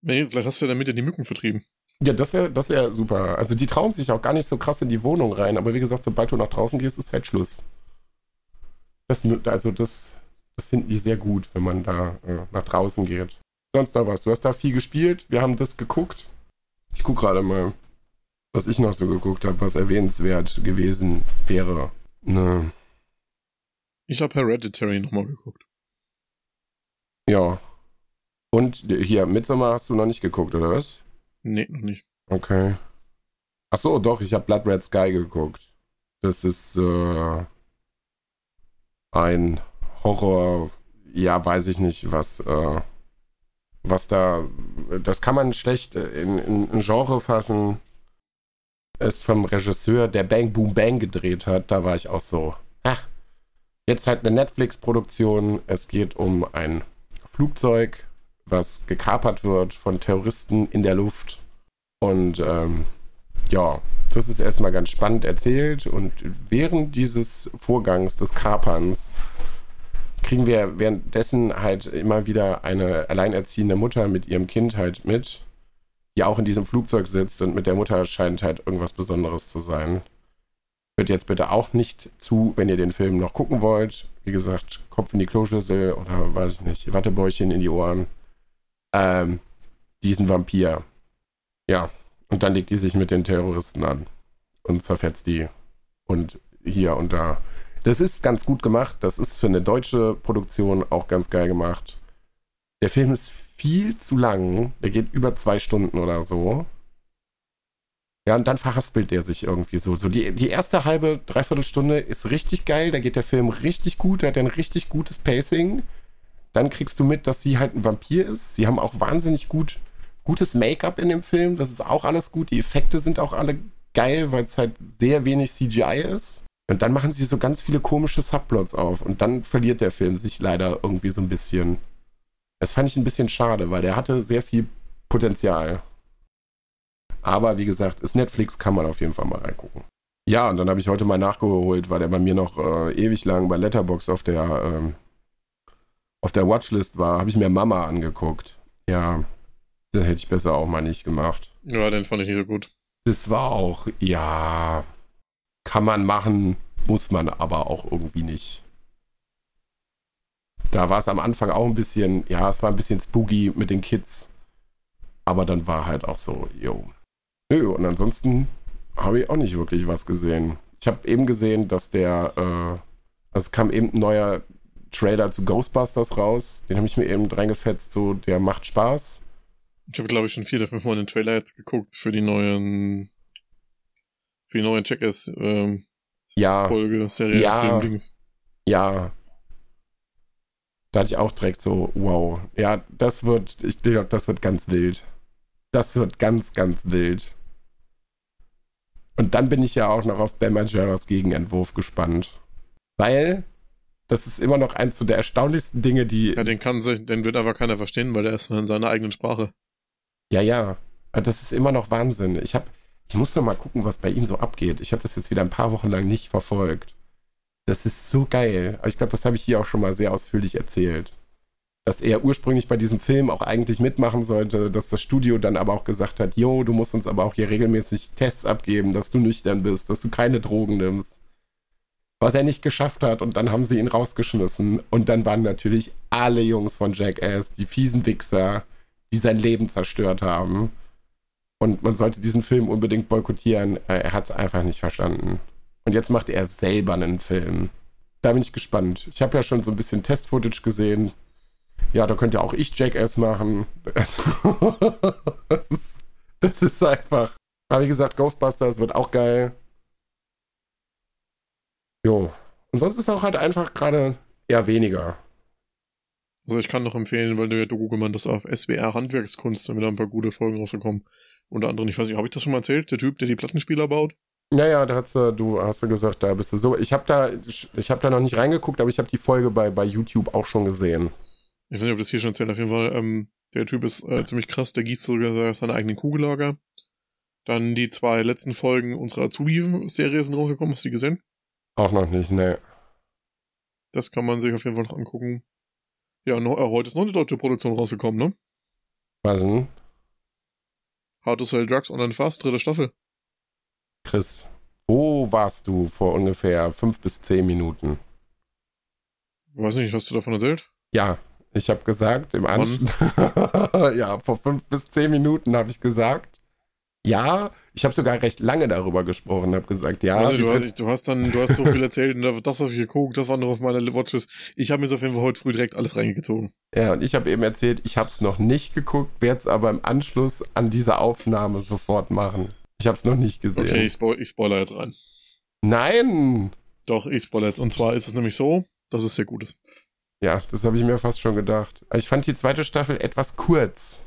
Nee, vielleicht hast du damit ja die Mücken vertrieben.
Ja, das wäre das wär super. Also die trauen sich auch gar nicht so krass in die Wohnung rein, aber wie gesagt, sobald du nach draußen gehst, ist halt Schluss. Das, also das, das finden die sehr gut, wenn man da äh, nach draußen geht. Sonst noch was? Du hast da viel gespielt, wir haben das geguckt. Ich gucke gerade mal, was ich noch so geguckt habe, was erwähnenswert gewesen wäre. Ne.
Ich habe Hereditary nochmal geguckt.
Ja. Und hier, Midsommar hast du noch nicht geguckt, oder was?
Nee, noch nicht.
Okay. Ach so, doch, ich habe Blood Red Sky geguckt. Das ist äh, ein Horror, ja, weiß ich nicht, was äh, was da, das kann man schlecht in, in ein Genre fassen. Ist vom Regisseur, der Bang Boom Bang gedreht hat. Da war ich auch so, ach, jetzt halt eine Netflix-Produktion. Es geht um ein Flugzeug, was gekapert wird von Terroristen in der Luft. Und ähm, ja, das ist erstmal ganz spannend erzählt. Und während dieses Vorgangs des Kaperns kriegen wir währenddessen halt immer wieder eine alleinerziehende Mutter mit ihrem Kind halt mit, die auch in diesem Flugzeug sitzt und mit der Mutter scheint halt irgendwas Besonderes zu sein. Hört jetzt bitte auch nicht zu, wenn ihr den Film noch gucken wollt. Wie gesagt, Kopf in die Kloschüssel oder weiß ich nicht, Wattebäuchchen in die Ohren. Ähm, diesen Vampir. Ja, und dann legt die sich mit den Terroristen an und zerfetzt die. Und hier und da das ist ganz gut gemacht. Das ist für eine deutsche Produktion auch ganz geil gemacht. Der Film ist viel zu lang. Der geht über zwei Stunden oder so. Ja, und dann verhaspelt der sich irgendwie so. So die, die erste halbe, dreiviertel Stunde ist richtig geil. Da geht der Film richtig gut. Der hat ein richtig gutes Pacing. Dann kriegst du mit, dass sie halt ein Vampir ist. Sie haben auch wahnsinnig gut, gutes Make-up in dem Film. Das ist auch alles gut. Die Effekte sind auch alle geil, weil es halt sehr wenig CGI ist. Und dann machen sie so ganz viele komische Subplots auf und dann verliert der Film sich leider irgendwie so ein bisschen. Das fand ich ein bisschen schade, weil der hatte sehr viel Potenzial. Aber wie gesagt, ist Netflix, kann man auf jeden Fall mal reingucken. Ja, und dann habe ich heute mal nachgeholt, weil der bei mir noch äh, ewig lang bei Letterbox auf der ähm, auf der Watchlist war, habe ich mir Mama angeguckt. Ja, das hätte ich besser auch mal nicht gemacht.
Ja, den fand ich nicht so gut.
Das war auch, ja, kann man machen, muss man aber auch irgendwie nicht. Da war es am Anfang auch ein bisschen, ja, es war ein bisschen spooky mit den Kids. Aber dann war halt auch so, yo. Nö, und ansonsten habe ich auch nicht wirklich was gesehen. Ich habe eben gesehen, dass der, äh, es kam eben ein neuer Trailer zu Ghostbusters raus. Den habe ich mir eben reingefetzt, so, der macht Spaß.
Ich habe, glaube ich, schon vier oder fünf Mal den Trailer jetzt geguckt für die neuen für die neue Checkers ähm,
ja,
Folge, Serie,
ja,
Film, Dings.
Ja. Da hatte ich auch direkt so, wow. Ja, das wird, ich glaube, das wird ganz wild. Das wird ganz, ganz wild. Und dann bin ich ja auch noch auf Ben Margeras Gegenentwurf gespannt. Weil das ist immer noch eins so der erstaunlichsten Dinge, die.
Ja, den kann sich, den wird aber keiner verstehen, weil der ist in seiner eigenen Sprache.
Ja, ja. Das ist immer noch Wahnsinn. Ich habe ich muss noch mal gucken, was bei ihm so abgeht. Ich habe das jetzt wieder ein paar Wochen lang nicht verfolgt. Das ist so geil. Ich glaube, das habe ich hier auch schon mal sehr ausführlich erzählt. Dass er ursprünglich bei diesem Film auch eigentlich mitmachen sollte, dass das Studio dann aber auch gesagt hat, jo, du musst uns aber auch hier regelmäßig Tests abgeben, dass du nüchtern bist, dass du keine Drogen nimmst. was er nicht geschafft hat. Und dann haben sie ihn rausgeschmissen. Und dann waren natürlich alle Jungs von Jackass, die fiesen Wichser, die sein Leben zerstört haben. Und man sollte diesen Film unbedingt boykottieren. Äh, Er hat es einfach nicht verstanden. Und jetzt macht er selber einen Film. Da bin ich gespannt. Ich habe ja schon so ein bisschen Test-Footage gesehen. Ja, da könnte auch ich Jackass machen. das, ist, das ist einfach. Aber wie gesagt, Ghostbusters wird auch geil. Jo. Und sonst ist auch halt einfach gerade eher weniger.
Also ich kann noch empfehlen, weil du ja Doku gemacht hast auf SWR Handwerkskunst, da sind da ein paar gute Folgen rausgekommen. Unter anderem, ich weiß nicht, habe ich das schon mal erzählt? Der Typ, der die Plattenspieler baut?
Ja, ja, da hast du, du hast du gesagt, da bist du so. Ich habe da, ich habe da noch nicht reingeguckt, aber ich habe die Folge bei, bei YouTube auch schon gesehen.
Ich weiß nicht, ob das hier schon erzählt, auf jeden Fall, ähm, der Typ ist äh, ziemlich krass, der gießt sogar seine eigenen Kugellager. Dann die zwei letzten Folgen unserer Azubi-Serie sind rausgekommen, hast du die gesehen?
Auch noch nicht, ne.
Das kann man sich auf jeden Fall noch angucken. Ja, noch, äh, heute ist noch eine deutsche Produktion rausgekommen, ne?
Was denn?
How to Sell Drugs Online Fast, dritte Staffel.
Chris, wo warst du vor ungefähr fünf bis zehn Minuten?
Weiß nicht, hast du davon erzählt?
Ja, ich habe gesagt, im Anschluss. ja, vor fünf bis zehn Minuten habe ich gesagt. Ja, ich habe sogar recht lange darüber gesprochen, habe gesagt, ja.
also, du, hast, du hast dann, du hast so viel erzählt und das habe ich geguckt, das war noch auf meiner Watchlist. Ich habe mir so auf jeden Fall heute früh direkt alles reingezogen.
ja, und ich habe eben erzählt, ich habe es noch nicht geguckt, werde es aber im Anschluss an diese Aufnahme sofort machen. Ich habe es noch nicht gesehen.
Okay, ich, spoil, ich spoiler jetzt rein.
Nein!
Doch, ich spoiler jetzt. Und zwar ist es nämlich so, dass es sehr gut ist.
Ja, das habe ich mir fast schon gedacht. Ich fand die zweite Staffel etwas kurz.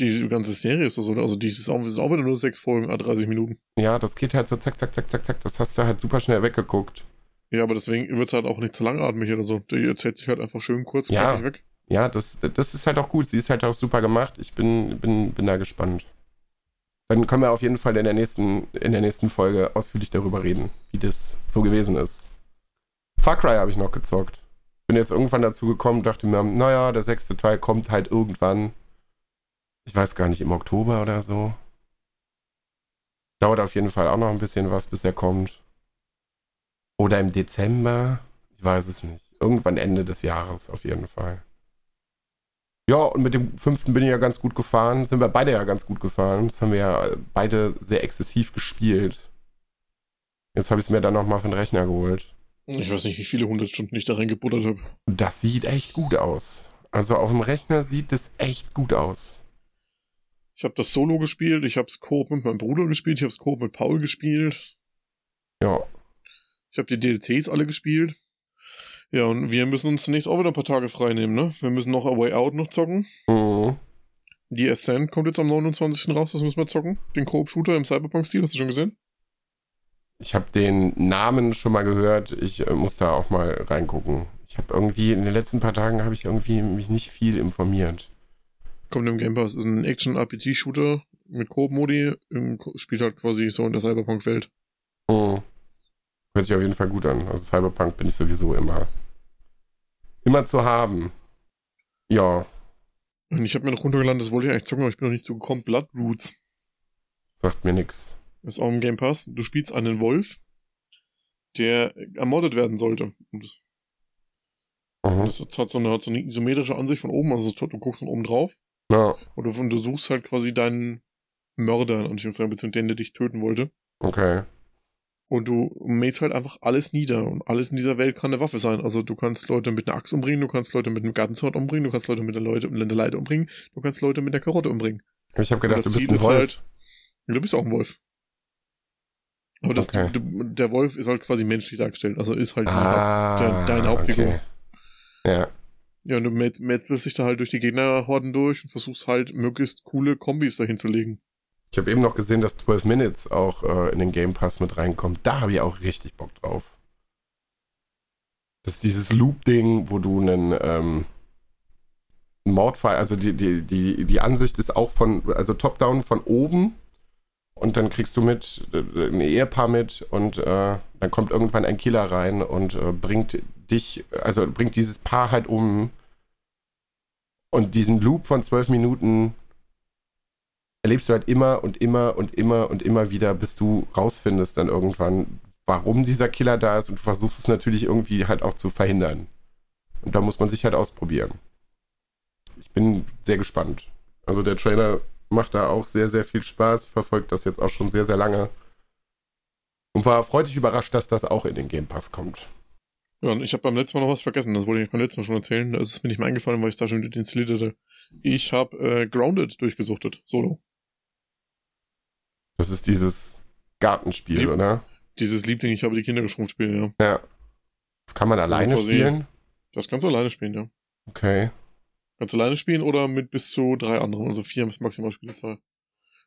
Die ganze Serie ist so, also die ist auch, ist auch wieder nur sechs Folgen, ah, 30 Minuten.
Ja, das geht halt so zack, zack, zack, zack, zack. Das hast du halt super schnell weggeguckt.
Ja, aber deswegen wird's halt auch nicht zu langatmig oder so. Die erzählt sich halt einfach schön kurz
Ja.
weg.
Ja, das, das ist halt auch gut. Sie ist halt auch super gemacht. Ich bin, bin, bin da gespannt. Dann können wir auf jeden Fall in der nächsten, in der nächsten Folge ausführlich darüber reden, wie das so gewesen ist. Far Cry habe ich noch gezockt. Bin jetzt irgendwann dazu gekommen, dachte mir, naja, der sechste Teil kommt halt irgendwann. Ich weiß gar nicht, im Oktober oder so. Dauert auf jeden Fall auch noch ein bisschen was, bis er kommt. Oder im Dezember. Ich weiß es nicht. Irgendwann Ende des Jahres auf jeden Fall. Ja, und mit dem fünften bin ich ja ganz gut gefahren. Sind wir beide ja ganz gut gefahren. Das haben wir ja beide sehr exzessiv gespielt. Jetzt habe ich es mir dann nochmal für den Rechner geholt.
Ich weiß nicht, wie viele hundert Stunden ich da reingebuttert habe.
Das sieht echt gut aus. Also auf dem Rechner sieht es echt gut aus.
Ich habe das Solo gespielt, ich habe es Coop mit meinem Bruder gespielt, ich habe es Coop mit Paul gespielt.
Ja,
Ich habe die DLCs alle gespielt. Ja, und wir müssen uns zunächst auch wieder ein paar Tage frei nehmen, ne? Wir müssen noch A Way Out noch zocken.
Mhm.
Die Ascent kommt jetzt am 29. raus, das müssen wir zocken. Den Coop-Shooter im Cyberpunk-Stil, hast du schon gesehen?
Ich habe den Namen schon mal gehört. Ich äh, muss da auch mal reingucken. Ich habe irgendwie in den letzten paar Tagen habe ich irgendwie mich nicht viel informiert.
Kommt im Game Pass, ist ein Action-RPG-Shooter mit Coop-Modi, spielt halt quasi so in der Cyberpunk-Welt.
Mhm. Hört sich auf jeden Fall gut an. Also Cyberpunk bin ich sowieso immer immer zu haben. Ja,
Und ich habe mir noch runtergeladen, das wollte ich eigentlich zocken, aber ich bin noch nicht so gekommen. Blood Roots.
sagt mir nix.
Ist auch im Game Pass. Du spielst einen Wolf, der ermordet werden sollte. Und das,
Mhm.
das hat so eine, hat so eine isometrische Ansicht von oben, also du guckst von oben drauf.
Ja,
Und du, und du suchst halt quasi deinen Mörder, beziehungsweise den, der dich töten wollte.
okay.
Und du mähst halt einfach alles nieder. Und alles in dieser Welt kann eine Waffe sein. Also du kannst Leute mit einer Axt umbringen, du kannst Leute mit einem Gartenzort umbringen, du kannst Leute mit einer, Leute, mit einer Leiter umbringen, du kannst Leute mit einer Karotte umbringen.
Ich habe gedacht, du bist
Ziel
ein
ist
Wolf.
halt. Du bist auch ein Wolf. Aber das,
Okay.
du, der Wolf ist halt quasi menschlich dargestellt. Also ist halt
ah,
deine Hauptfigur.
okay. Ja,
Ja, und du met- metzelst dich da halt durch die Gegnerhorden durch und versuchst halt möglichst coole Kombis dahin zu legen.
ich habe eben noch gesehen, dass 12 Minutes auch äh, in den Game Pass mit reinkommt. Da habe ich auch richtig Bock drauf. Das ist dieses Loop-Ding, wo du einen ähm, Mordfall, also die, die, die, die Ansicht ist auch von, also top-down von oben und dann kriegst du mit, äh, ein Ehepaar mit und äh, dann kommt irgendwann ein Killer rein und äh, bringt dich, also bringt dieses Paar halt um und diesen Loop von zwölf Minuten erlebst du halt immer und immer und immer und immer wieder, bis du rausfindest dann irgendwann, warum dieser Killer da ist und du versuchst es natürlich irgendwie halt auch zu verhindern. Und da muss man sich halt ausprobieren. Ich bin sehr gespannt. Also der Trailer macht da auch sehr, sehr viel Spaß. Ich verfolge das jetzt auch schon sehr, sehr lange. Und war freudig überrascht, dass das auch in den Game Pass kommt.
Ja, und ich habe beim letzten Mal noch was vergessen, das wollte ich beim letzten Mal schon erzählen. Das ist mir nicht mehr eingefallen, weil ich da schon installiert hatte. Ich habe äh, Grounded durchgesuchtet, solo.
Das ist dieses Gartenspiel,
Die-
oder?
Dieses Liebling, ich habe die Kinder geschrumpft spielen, ja.
Ja. Das kann man alleine spielen?
Das kannst du alleine spielen, ja.
Okay.
Kannst du alleine spielen oder mit bis zu drei anderen, also vier maximal Spielzahl.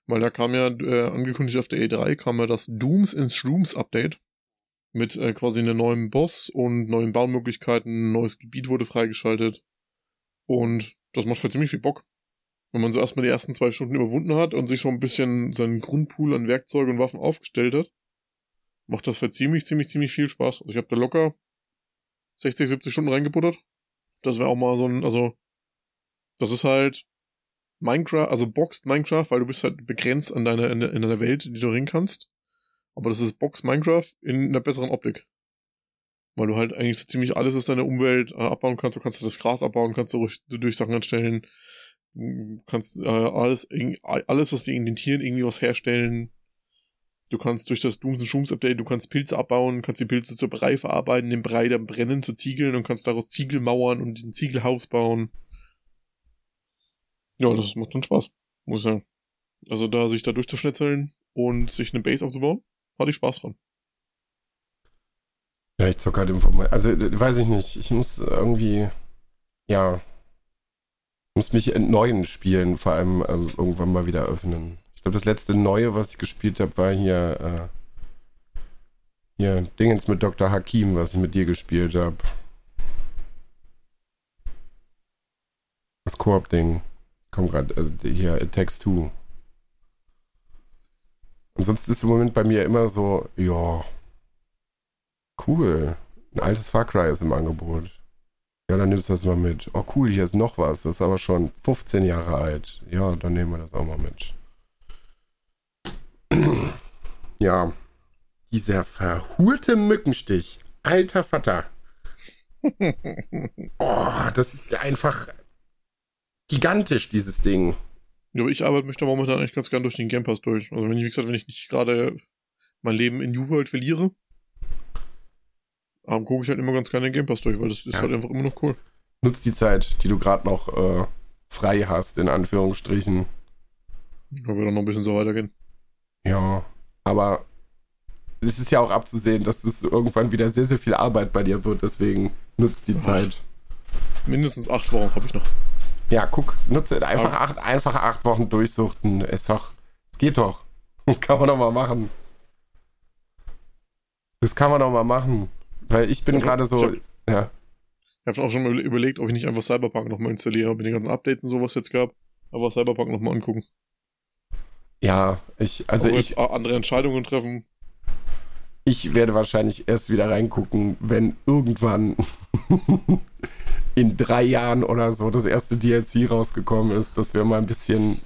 Weil da kam ja, äh, angekündigt auf der E3, kam ja das Dooms in Shrooms Update. Mit äh, quasi einem neuen Boss und neuen Baumöglichkeiten, neues Gebiet wurde freigeschaltet. Und das macht für ziemlich viel Bock. Wenn man so erstmal die ersten zwei Stunden überwunden hat und sich so ein bisschen seinen Grundpool an Werkzeugen und Waffen aufgestellt hat, macht das für ziemlich, ziemlich, ziemlich viel Spaß. Also ich habe da locker 60, 70 Stunden reingebuttert. Das wäre auch mal so ein, also das ist halt Minecraft, also Boxed Minecraft, weil du bist halt begrenzt an deiner, in, in deiner Welt, die du ringen kannst. Aber das ist Boxed Minecraft in einer besseren Optik. Weil du halt eigentlich so ziemlich alles aus deiner Umwelt äh, abbauen kannst. Du kannst das Gras abbauen, kannst du durch, durch Sachen anstellen. Kannst äh, alles, alles, was dir in den Tieren irgendwie was herstellen. Du kannst durch das Dooms Shrooms Update, du kannst Pilze abbauen, kannst die Pilze zur Brei verarbeiten, den Brei dann brennen zu Ziegeln und kannst daraus Ziegelmauern und ein Ziegelhaus bauen. Ja, das macht schon Spaß, muss ich sagen. Also da sich da durchzuschnetzeln und sich eine Base aufzubauen, hatte ich Spaß dran.
Ja, ich zocke halt im Format. Also, äh, weiß ich nicht. Ich muss irgendwie, ja, muss mich in neuen Spielen vor allem ähm, irgendwann mal wieder öffnen. Ich glaube, das letzte Neue, was ich gespielt habe, war hier, äh, hier, Dingens mit Dr. Hakim, was ich mit dir gespielt habe. Das Koop-Ding. Komm gerade, also hier, It Takes Two. Ansonsten ist im Moment bei mir immer so, ja, Cool. Ein altes Far Cry ist im Angebot. Ja, dann nimmst du das mal mit. Oh, cool, hier ist noch was. Das ist aber schon 15 Jahre alt. Ja, dann nehmen wir das auch mal mit. Ja. Dieser verhulte Mückenstich. Alter Vater. Oh, das ist einfach gigantisch, dieses Ding.
Ja, aber ich arbeite mich da momentan eigentlich ganz gern durch den Game Pass durch. Also wenn ich, wie gesagt, wenn ich nicht gerade mein Leben in New World verliere, ähm, gucke ich halt immer ganz gerne den Game Pass durch, weil das ist
Ja.
halt einfach immer noch cool.
Nutz die Zeit, die du gerade noch äh, frei hast, in Anführungsstrichen.
Da wird dann noch ein bisschen so weitergehen.
Ja, aber es ist ja auch abzusehen, dass das irgendwann wieder sehr, sehr viel Arbeit bei dir wird, deswegen nutzt die
Ach.
Zeit.
Mindestens acht Wochen habe ich noch.
Ja, guck, nutze einfach acht, einfach acht Wochen durchsuchten. Ist doch, es geht doch. Das kann man doch mal machen. Das kann man doch mal machen. Weil ich bin
hab-
gerade so,
ich
ja,
Ich habe auch schon mal überlegt, ob ich nicht einfach Cyberpunk nochmal installiere, mit den ganzen Updates und sowas jetzt gab. Aber Cyberpunk nochmal angucken.
ja, ich, also
Auch
ich,
andere Entscheidungen treffen.
ich werde wahrscheinlich erst wieder reingucken, wenn irgendwann in drei Jahren oder so das erste DLC rausgekommen ist, dass wir mal ein bisschen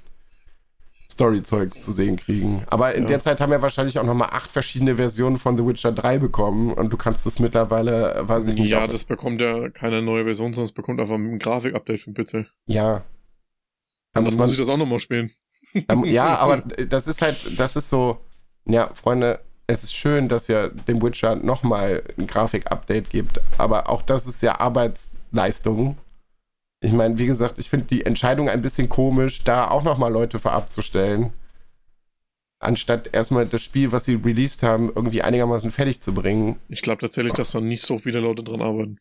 Storyzeug zu sehen kriegen. Aber in
Ja.
der Zeit haben wir wahrscheinlich auch nochmal acht verschiedene Versionen von The Witcher 3 bekommen und du kannst das mittlerweile, weiß ich nicht,
Ja, das bekommt ja keine neue Version, sondern es bekommt einfach ein Grafik-Update für den PC.
ja. Da
Dann
muss
muss
man,
ich das auch nochmal spielen.
ja, aber das ist halt, das ist so, ja, Freunde, es ist schön, dass ihr dem Witcher nochmal ein Grafik-Update gibt, aber auch das ist ja Arbeitsleistung. Ich meine, wie gesagt, ich finde die Entscheidung ein bisschen komisch, da auch nochmal Leute für abzustellen, anstatt erstmal das Spiel, was sie released haben, irgendwie einigermaßen fertig zu bringen.
Ich glaube tatsächlich, dass da nicht so viele Leute dran arbeiten.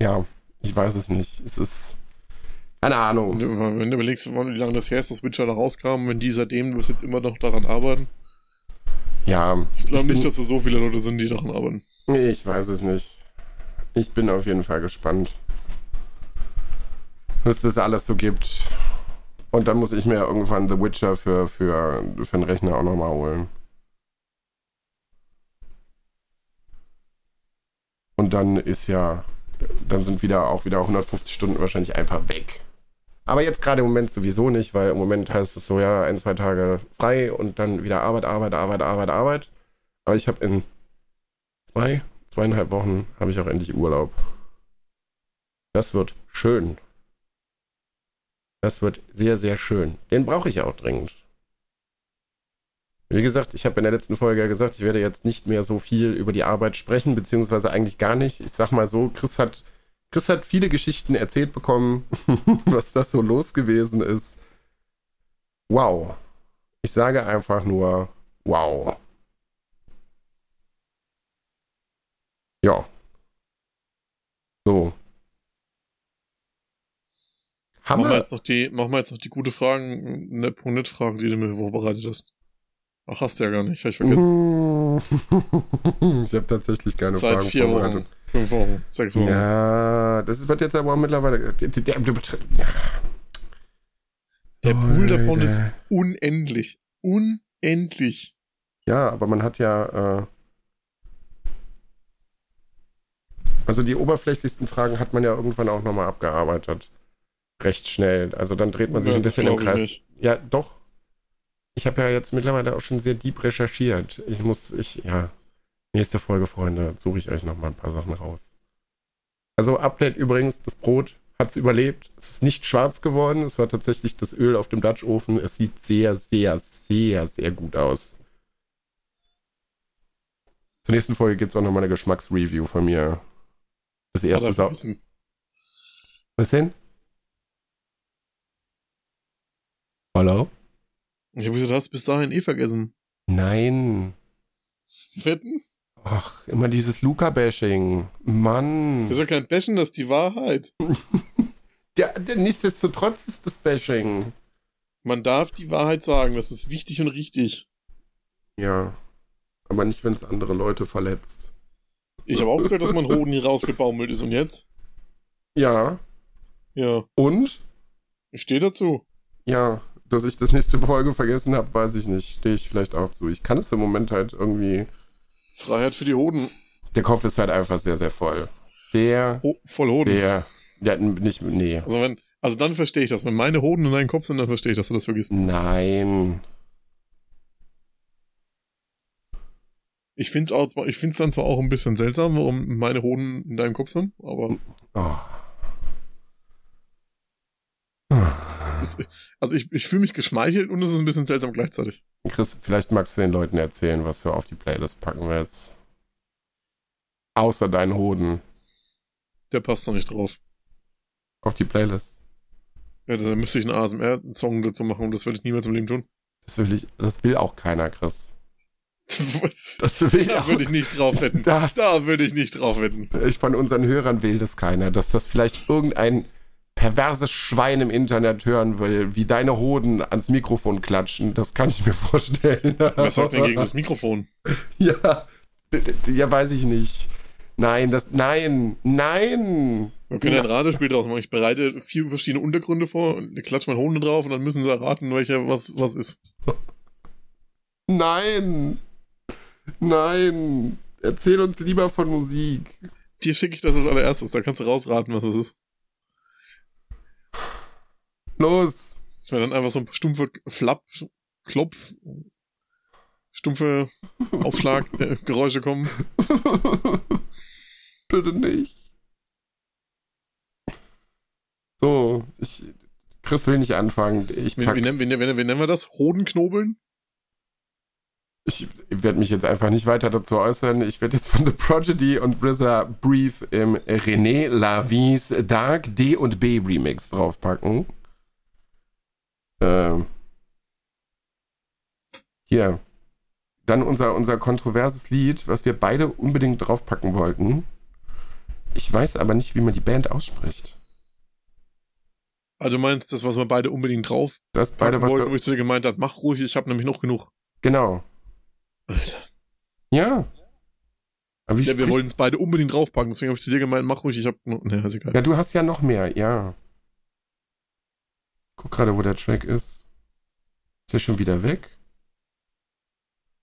Ja, ich weiß es nicht. Es ist, keine Ahnung.
Wenn du überlegst, wie lange das her ist, dass Witcher da rauskam, wenn die seitdem bis jetzt immer noch daran arbeiten.
Ja,
Ich glaube
bin-
nicht, dass es so viele Leute sind, die daran arbeiten.
Ich weiß es nicht. Ich bin auf jeden Fall gespannt, was das alles so gibt. Und dann muss ich mir irgendwann The Witcher für, für, für den Rechner auch nochmal holen. Und dann ist ja, dann sind wieder auch wieder 150 Stunden wahrscheinlich einfach weg. Aber jetzt gerade im Moment sowieso nicht, weil im Moment heißt es so, ja, ein, zwei Tage frei und dann wieder Arbeit, Arbeit, Arbeit, Arbeit, Arbeit. Aber ich habe in zwei, zweieinhalb Wochen habe ich auch endlich Urlaub. Das wird schön. Das wird sehr, sehr schön. Den brauche ich auch dringend. Wie gesagt, ich habe in der letzten Folge ja gesagt, ich werde jetzt nicht mehr so viel über die Arbeit sprechen, beziehungsweise eigentlich gar nicht. Ich sag mal so, Chris hat, Chris hat viele Geschichten erzählt bekommen, was das so los gewesen ist. Wow. Ich sage einfach nur, wow. Ja. So. Haben
Machen wir jetzt noch die, machen wir jetzt noch die gute Fragen, ne, net Fragen, die du mir vorbereitet hast. Ach, hast du ja gar nicht, hab ich vergessen.
ich habe tatsächlich keine
Seit
Fragen
vier Wochen,
vorbereitet.
fünf Wochen, sechs Wochen.
Ja, das wird jetzt aber mittlerweile. Der, der, der, ja.
Der Pool davon ist unendlich. Unendlich.
Ja, aber man hat ja. Äh, also die oberflächlichsten Fragen hat man ja irgendwann auch nochmal abgearbeitet. Recht schnell. Also dann dreht man sich
Ja,
ein bisschen im Kreis. Ja, doch. Ich habe ja jetzt mittlerweile auch schon sehr deep recherchiert. Ich muss, ich, ja. Nächste Folge, Freunde, suche ich euch nochmal ein paar Sachen raus. Also, Update übrigens, das Brot hat es überlebt. Es ist nicht schwarz geworden. Es war tatsächlich das Öl auf dem Dutch Ofen. Es sieht sehr, sehr, sehr, sehr gut aus. Zur nächsten Folge gibt es auch nochmal eine Geschmacksreview von mir. Das erste
er
Sau. Was denn? Hallo?
Ich habe gesagt, du hast bis dahin eh vergessen.
Nein.
Wetten?
Ach, immer dieses Luca-Bashing. Mann.
Das ist ja kein Bashen, das ist die Wahrheit.
Der, der, nichtsdestotrotz ist das Bashing.
Man darf die Wahrheit sagen, das ist wichtig und richtig.
Ja. Aber nicht, wenn es andere Leute verletzt.
Ich habe auch gesagt, dass mein Hoden hier rausgebaumelt ist und jetzt?
Ja.
Ja,
Und?
ich stehe dazu.
Ja. Dass ich das nächste Folge vergessen habe, weiß ich nicht. Stehe ich vielleicht auch zu. Ich kann es im Moment halt irgendwie.
Freiheit für die Hoden.
Der Kopf ist halt einfach sehr, sehr voll. Sehr,
Oh, voll Hoden.
sehr. Ja, nicht, nee.
Also wenn, also dann verstehe ich das. Wenn meine Hoden in deinem Kopf sind, dann verstehe ich, dass du das vergisst.
Nein.
Ich find's auch, zwar- ich find's dann zwar auch ein bisschen seltsam, warum meine Hoden in deinem Kopf sind, aber
Oh.
es, also ich, ich fühle mich geschmeichelt und es ist ein bisschen seltsam gleichzeitig.
Chris, vielleicht magst du den Leuten erzählen, was du auf die Playlist packen willst. Außer deinen Hoden.
Der passt da nicht drauf.
Auf die Playlist.
Ja, da müsste ich einen ASMR-Song dazu machen und das würde ich niemals im Leben tun.
Das will ich, das will auch keiner, Chris. Das will
Da würde ich nicht drauf wetten.
das,
Da würde ich nicht drauf wetten.
ich von unseren Hörern will das keiner, dass das vielleicht irgendein perverses Schwein im Internet hören will, wie deine Hoden ans Mikrofon klatschen. Das kann ich mir vorstellen.
Was sagt denn gegen das Mikrofon?
Ja, ja, weiß ich nicht. Nein, das, nein, nein.
Wir können ja ein Ratespiel draus machen. Ich bereite vier verschiedene Untergründe vor und klatsche mein Hoden drauf und dann müssen sie erraten, welcher was, was ist.
Nein. Nein. Erzähl uns lieber von Musik.
Dir schicke ich das als allererstes, da kannst du rausraten, was das ist.
Los.
Wenn dann einfach so ein stumpfer Flapp, Klopf, stumpfe Aufschlag, der Geräusche kommen.
Bitte nicht. So, ich. Chris will nicht anfangen. Ich,
Wie,
pack,
wie, nennen, wie, nennen- wie nennen wir das? Hodenknobeln?
ich, werde mich jetzt einfach nicht weiter dazu äußern. Ich werde jetzt von The Prodigy und RZA Brief im René Lavis Dark D und B Remix draufpacken. Ähm. Hier. Dann unser, unser kontroverses Lied, was wir beide unbedingt draufpacken wollten. Ich weiß aber nicht, wie man die Band ausspricht.
Also du meinst das, was wir beide unbedingt drauf
Das beide, was
wollten, wo ich zu dir gemeint hat, mach ruhig, ich habe nämlich noch genug.
Genau.
Alter.
Ja. Aber wie
Ja, wir wollten es beide unbedingt draufpacken, deswegen habe ich zu dir gemeint, mach ruhig, ich habe noch. Ne, ist egal.
Ja, du hast ja noch mehr, ja. Guck gerade, wo der Track ist. Ist der schon wieder weg?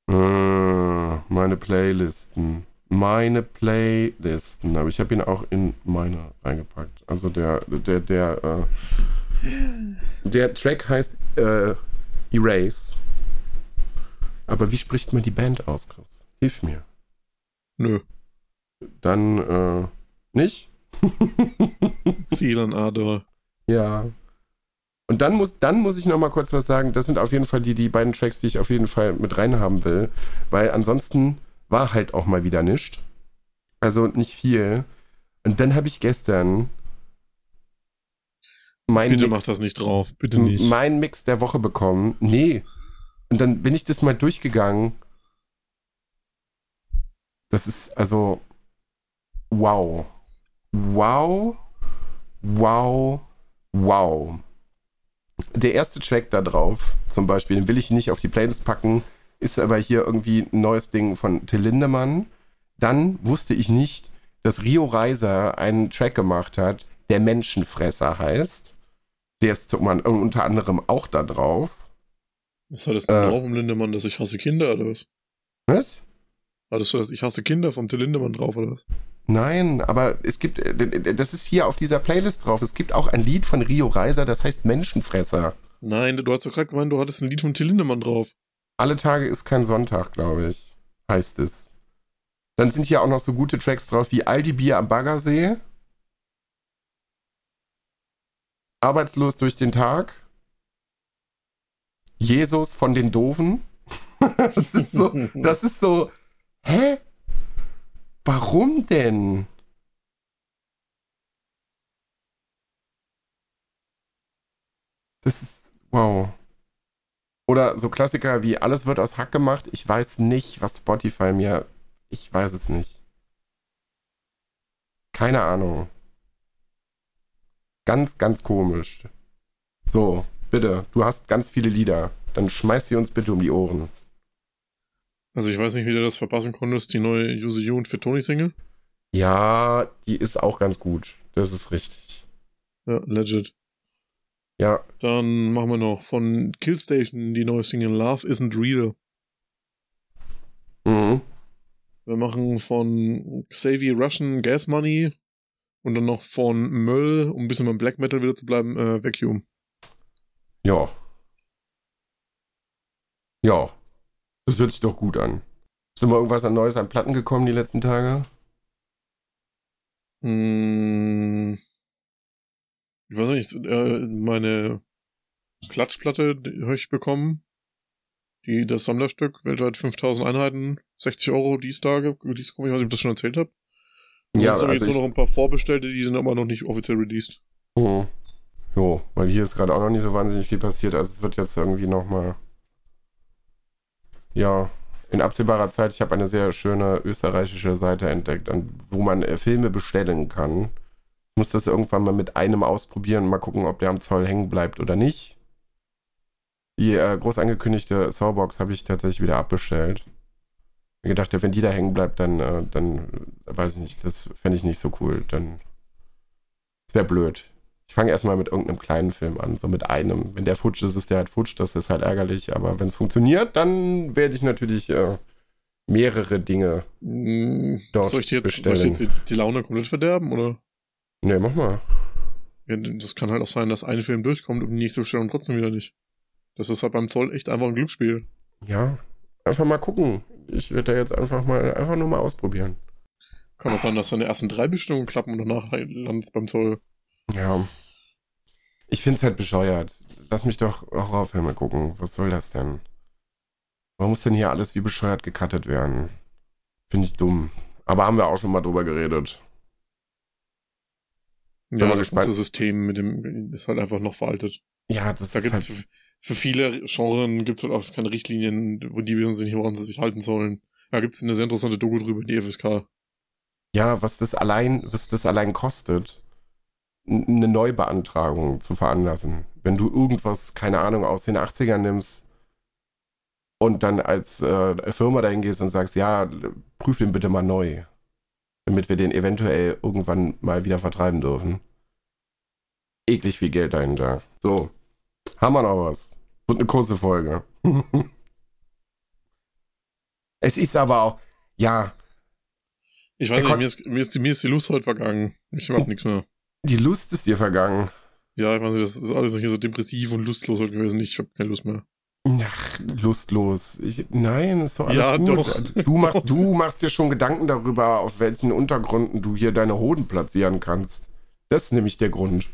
Ah, meine Playlisten. Meine Playlisten. Aber ich habe ihn auch in meine reingepackt. Also der, der, der, äh, der Track heißt äh, Erase. Aber wie spricht man die Band aus, Chris? Hilf mir.
Nö.
dann äh, nicht.
Seelenador.
Ja. Und dann muss, dann muss ich noch mal kurz was sagen. Das sind auf jeden Fall die, die beiden Tracks, die ich auf jeden Fall mit reinhaben will. Weil ansonsten war halt auch mal wieder nichts. Also nicht viel. Und dann habe ich gestern mein
Bitte
Mix,
mach das nicht drauf. Bitte nicht.
mein Mix der Woche bekommen. Nee. Und dann bin ich das mal durchgegangen. Das ist also wow. Wow. Wow. Wow. Der erste Track da drauf, zum Beispiel, den will ich nicht auf die Playlist packen, ist aber hier irgendwie ein neues Ding von Till Lindemann. Dann wusste ich nicht, dass Rio Reiser einen Track gemacht hat, der Menschenfresser heißt. Der ist unter anderem auch da drauf.
Was hattest
Äh.
du drauf, um Lindemann, dass ich hasse Kinder oder was?
Was?
Hattest du das Ich hasse Kinder vom Till Lindemann drauf oder was?
Nein, aber es gibt, äh, das ist hier auf dieser Playlist drauf. Es gibt auch ein Lied von Rio Reiser, das heißt Menschenfresser.
Nein, du hast doch gerade gemeint, du hattest ein Lied von Till Lindemann drauf.
Alle Tage ist kein Sonntag, glaube ich, heißt es. Dann sind hier auch noch so gute Tracks drauf wie Aldi Bier am Baggersee. Arbeitslos durch den Tag. Jesus von den Doofen. das ist so, das ist so, hä? Warum denn? Das ist, wow. Oder so Klassiker wie Alles wird aus Hack gemacht. Ich weiß nicht, was Spotify mir. Ich weiß es nicht. Keine Ahnung. Ganz, ganz komisch. So, bitte, du hast ganz viele Lieder. Dann schmeiß sie uns bitte um die Ohren.
Also ich weiß nicht, wie du das verpassen konntest, die neue Use You und für Tony Single.
Ja, die ist auch ganz gut. Das ist richtig.
Ja, legit.
Ja,
Dann machen wir noch von Killstation die neue Single Love Isn't Real.
mhm.
Wir machen von Xavier Russian Gas Money und dann noch von Möll, um ein bisschen beim Black Metal wieder zu bleiben, äh, Vacuum.
Ja. Ja. Das hört sich doch gut an. Ist noch mal irgendwas an Neues an Platten gekommen die letzten Tage?
Hm, ich weiß nicht, äh, meine Klatschplatte habe ich bekommen. Die, das Sammlerstück, weltweit 5000 Einheiten, 60 Euro dies Tage, dies ich weiß nicht, ob ich das schon erzählt habe.
Ja, also
jetzt nur noch ein paar Vorbestellte, die sind aber noch nicht offiziell released.
Mhm. Jo, weil hier ist gerade auch noch nicht so wahnsinnig viel passiert. Also es wird jetzt irgendwie nochmal. Ja, in absehbarer Zeit. Ich habe eine sehr schöne österreichische Seite entdeckt, wo man äh, Filme bestellen kann. Ich muss das irgendwann mal mit einem ausprobieren, mal gucken, ob der am Zoll hängen bleibt oder nicht. Die äh, groß angekündigte Sawbox habe ich tatsächlich wieder abbestellt. Ich gedacht, ja, wenn die da hängen bleibt, dann, äh, dann äh, weiß ich nicht, das fände ich nicht so cool. Dann. Wäre blöd. Ich fange erstmal mit irgendeinem kleinen Film an, so mit einem. Wenn der futsch ist, ist der halt futsch, das ist halt ärgerlich. Aber wenn es funktioniert, dann werde ich natürlich äh, mehrere Dinge.
Hm,
Dort
soll ich jetzt, soll
bestellen.
ich jetzt die, die Laune komplett verderben, oder?
Ne, mach mal.
Ja, das kann halt auch sein, dass ein Film durchkommt und die nächste Bestellung trotzdem wieder nicht. Das ist halt beim Zoll echt einfach ein Glücksspiel.
Ja, einfach mal gucken. Ich werde da jetzt einfach mal, einfach nur mal ausprobieren.
Kann auch sein, dass die ersten drei Bestellungen klappen und danach landet es beim Zoll.
Ja. Ich find's halt bescheuert. Lass mich doch Horrorfilme gucken. Was soll das denn? Warum muss denn hier alles wie bescheuert gecuttet werden? Finde ich dumm. Aber haben wir auch schon mal drüber geredet.
Ja, das ganze System mit dem ist halt einfach noch veraltet.
Ja, das
Da
ist
gibt
halt.
es für viele Genren gibt es halt auch keine Richtlinien, wo die wissen nicht, woran sie sich halten sollen. Da gibt es eine sehr interessante Doku drüber, die FSK.
Ja, was das allein, was das allein kostet, eine Neubeantragung zu veranlassen. Wenn du irgendwas, keine Ahnung, aus den 80ern nimmst und dann als äh, Firma dahin gehst und sagst, ja, prüf den bitte mal neu, damit wir den eventuell irgendwann mal wieder vertreiben dürfen. Eklig viel Geld dahinter. So, haben wir noch was. Wird eine kurze Folge. es ist aber auch, ja,
Ich weiß nicht, mir ist, mir, ist die, mir ist die Lust heute vergangen. Ich hab nichts mehr.
Die Lust ist dir vergangen.
Ja, ich weiß nicht, das ist alles hier so depressiv und lustlos halt gewesen. Ich hab keine Lust mehr.
Ach, lustlos. Ich, nein, ist doch alles
Ja,
gut.
doch.
Du machst,
Doch.
du machst dir schon Gedanken darüber, auf welchen Untergründen du hier deine Hoden platzieren kannst. Das ist nämlich der Grund.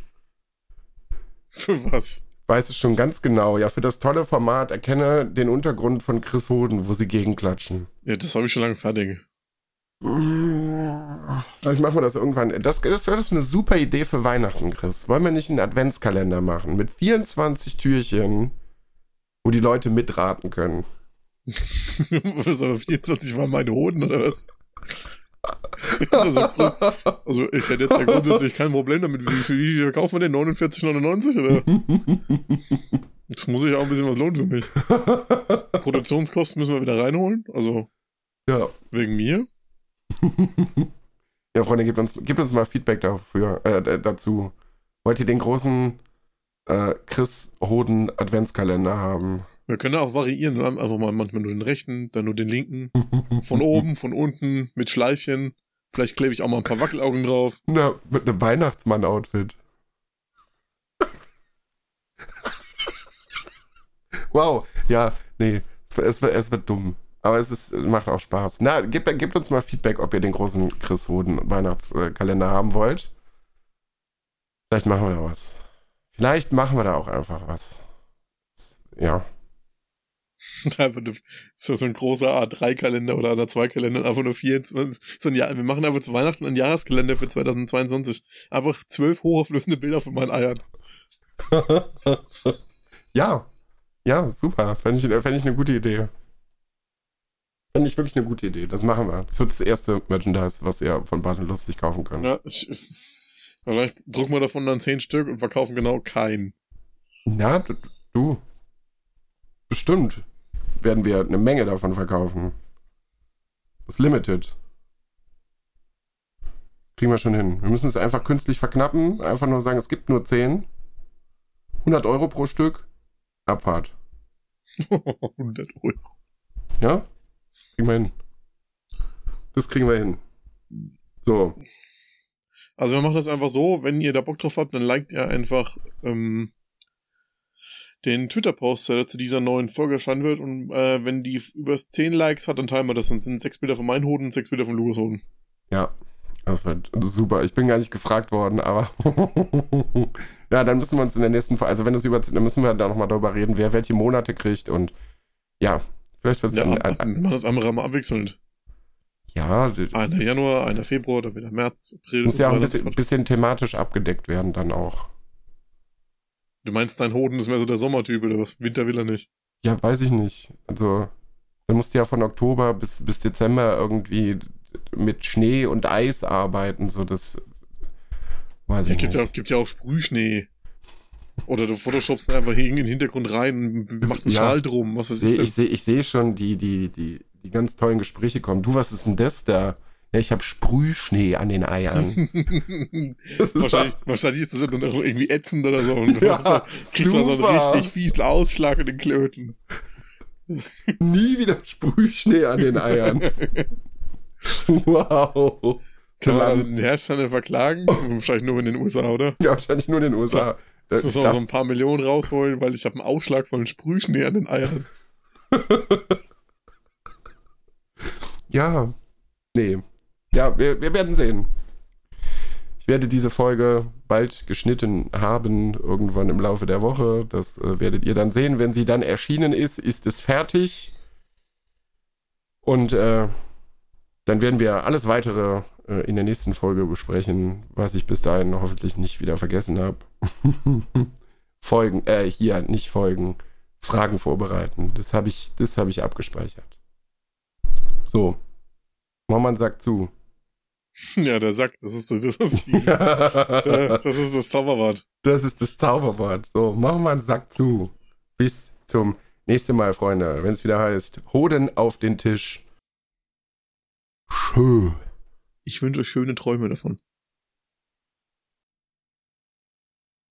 Für was?
Weiß es schon ganz genau. Ja, für das tolle Format erkenne den Untergrund von Chris Hoden, wo sie gegenklatschen.
Ja, das habe ich schon lange fertig.
Vielleicht machen wir das irgendwann. Das, das wäre eine super Idee für Weihnachten, Chris. Wollen wir nicht einen Adventskalender machen mit 24 Türchen, wo die Leute mitraten können?
was aber 24 waren meine Hoden oder was? also, also ich hätte jetzt ja grundsätzlich kein Problem damit. Wie viel, wie viel kaufen wir denn? 49,99 oder? Das muss ich auch ein bisschen was lohnen für mich. Produktionskosten müssen wir wieder reinholen. Also
Ja.
wegen mir.
Ja, Freunde, gebt uns, gebt uns mal Feedback dafür, äh, dazu. Wollt ihr den großen äh, Chris Hoden Adventskalender haben?
Wir können auch variieren. ne? Einfach mal manchmal nur den rechten, dann nur den linken. Von oben, von unten, mit Schleifchen. Vielleicht klebe ich auch mal ein paar Wackelaugen drauf.
Na, mit einem Weihnachtsmann-Outfit. wow, ja, nee, es, es, es wird dumm. Aber es ist, macht auch Spaß. Na, gebt, gebt uns mal Feedback, ob ihr den großen Chris Hoden Weihnachtskalender haben wollt. Vielleicht machen wir da was. Vielleicht machen wir da auch einfach was. Ja.
Einfach nur, ist das so ein großer A3-Kalender oder A2-Kalender, einfach nur 24. So ein Jahr, wir machen einfach zu Weihnachten einen Jahreskalender für 2022. Einfach zwölf hochauflösende Bilder von meinen Eiern.
ja. Ja, super. Fände ich, fänd ich eine gute Idee. Fände ich wirklich eine gute Idee. Das machen wir. Das wird das erste Merchandise, was ihr von Bart und Lustig kaufen könnt.
Ja, ich, wahrscheinlich drucken wir davon dann zehn Stück und verkaufen genau keinen.
Na, du, du. Bestimmt werden wir eine Menge davon verkaufen. Das ist Limited. Kriegen wir schon hin. Wir müssen es einfach künstlich verknappen. Einfach nur sagen, es gibt nur 10. 100 Euro pro Stück. Abfahrt.
100 Euro.
Ja? Kriegen wir hin. Das kriegen wir hin. So.
Also wir machen das einfach so, wenn ihr da Bock drauf habt, dann liked ihr einfach ähm, den Twitter-Post, der zu dieser neuen Folge erscheinen wird. Und äh, wenn die über 10 Likes hat, dann teilen wir das. Dann sind sechs Bilder von meinen Hoden und sechs Bilder von Lukas Hoden.
Ja, das wird super. Ich bin gar nicht gefragt worden, aber ja, dann müssen wir uns in der nächsten Folge, also wenn es über, dann müssen wir da nochmal darüber reden, wer welche Monate kriegt und ja, vielleicht wird es
Ja,
ein, ein,
wir machen das andere mal abwechselnd.
ja,
Einer Januar, einer Februar, dann wieder März, April.
muss ja auch
so
ein bisschen, bisschen thematisch abgedeckt werden dann auch.
Du meinst, dein Hoden ist mehr so der Sommertyp oder was? Winter will er nicht.
Ja, weiß ich nicht. Also, dann musst du ja von Oktober bis, bis Dezember irgendwie mit Schnee und Eis arbeiten, so das weiß
Ja,
ich
gibt
nicht.
ja, gibt ja auch Sprühschnee. Oder du photoshopst einfach hier in den Hintergrund rein, machst einen
Ja.
Schal drum, was weiß
Seh,
ich.
ich sehe ich seh schon die, die, die, die ganz tollen Gespräche kommen. Du, was ist denn das da? Ja, ich habe Sprühschnee an den Eiern.
wahrscheinlich, wahrscheinlich ist das dann auch irgendwie ätzend oder so. Und du
Ja,
da- kriegst dann so einen richtig fiesen Ausschlag in den Klöten.
Nie wieder Sprühschnee an den Eiern. wow.
Kann man den Hersteller verklagen? Wahrscheinlich nur in den USA, oder?
Ja, wahrscheinlich nur in den USA.
Das
Äh,
ist
darf-
so ein paar Millionen rausholen, weil ich habe einen Ausschlag von Sprühschnee an den Eiern.
Ja. Nee. Ja, wir, wir werden sehen. Ich werde diese Folge bald geschnitten haben, irgendwann im Laufe der Woche. Das äh, werdet ihr dann sehen. Wenn sie dann erschienen ist, ist es fertig. Und äh, dann werden wir alles weitere äh, in der nächsten Folge besprechen, was ich bis dahin hoffentlich nicht wieder vergessen habe. Folgen, äh, hier, nicht Folgen, Fragen vorbereiten. Das habe ich, das habe ich abgespeichert. So. Mama sagt zu.
Ja, der Sack, das ist, das ist, die, das ist das Zauberwort.
Das ist das Zauberwort. So, machen wir einen Sack zu. Bis zum nächsten Mal, Freunde. Wenn es wieder heißt, Hoden auf den Tisch. Schön.
Ich wünsche euch schöne Träume davon.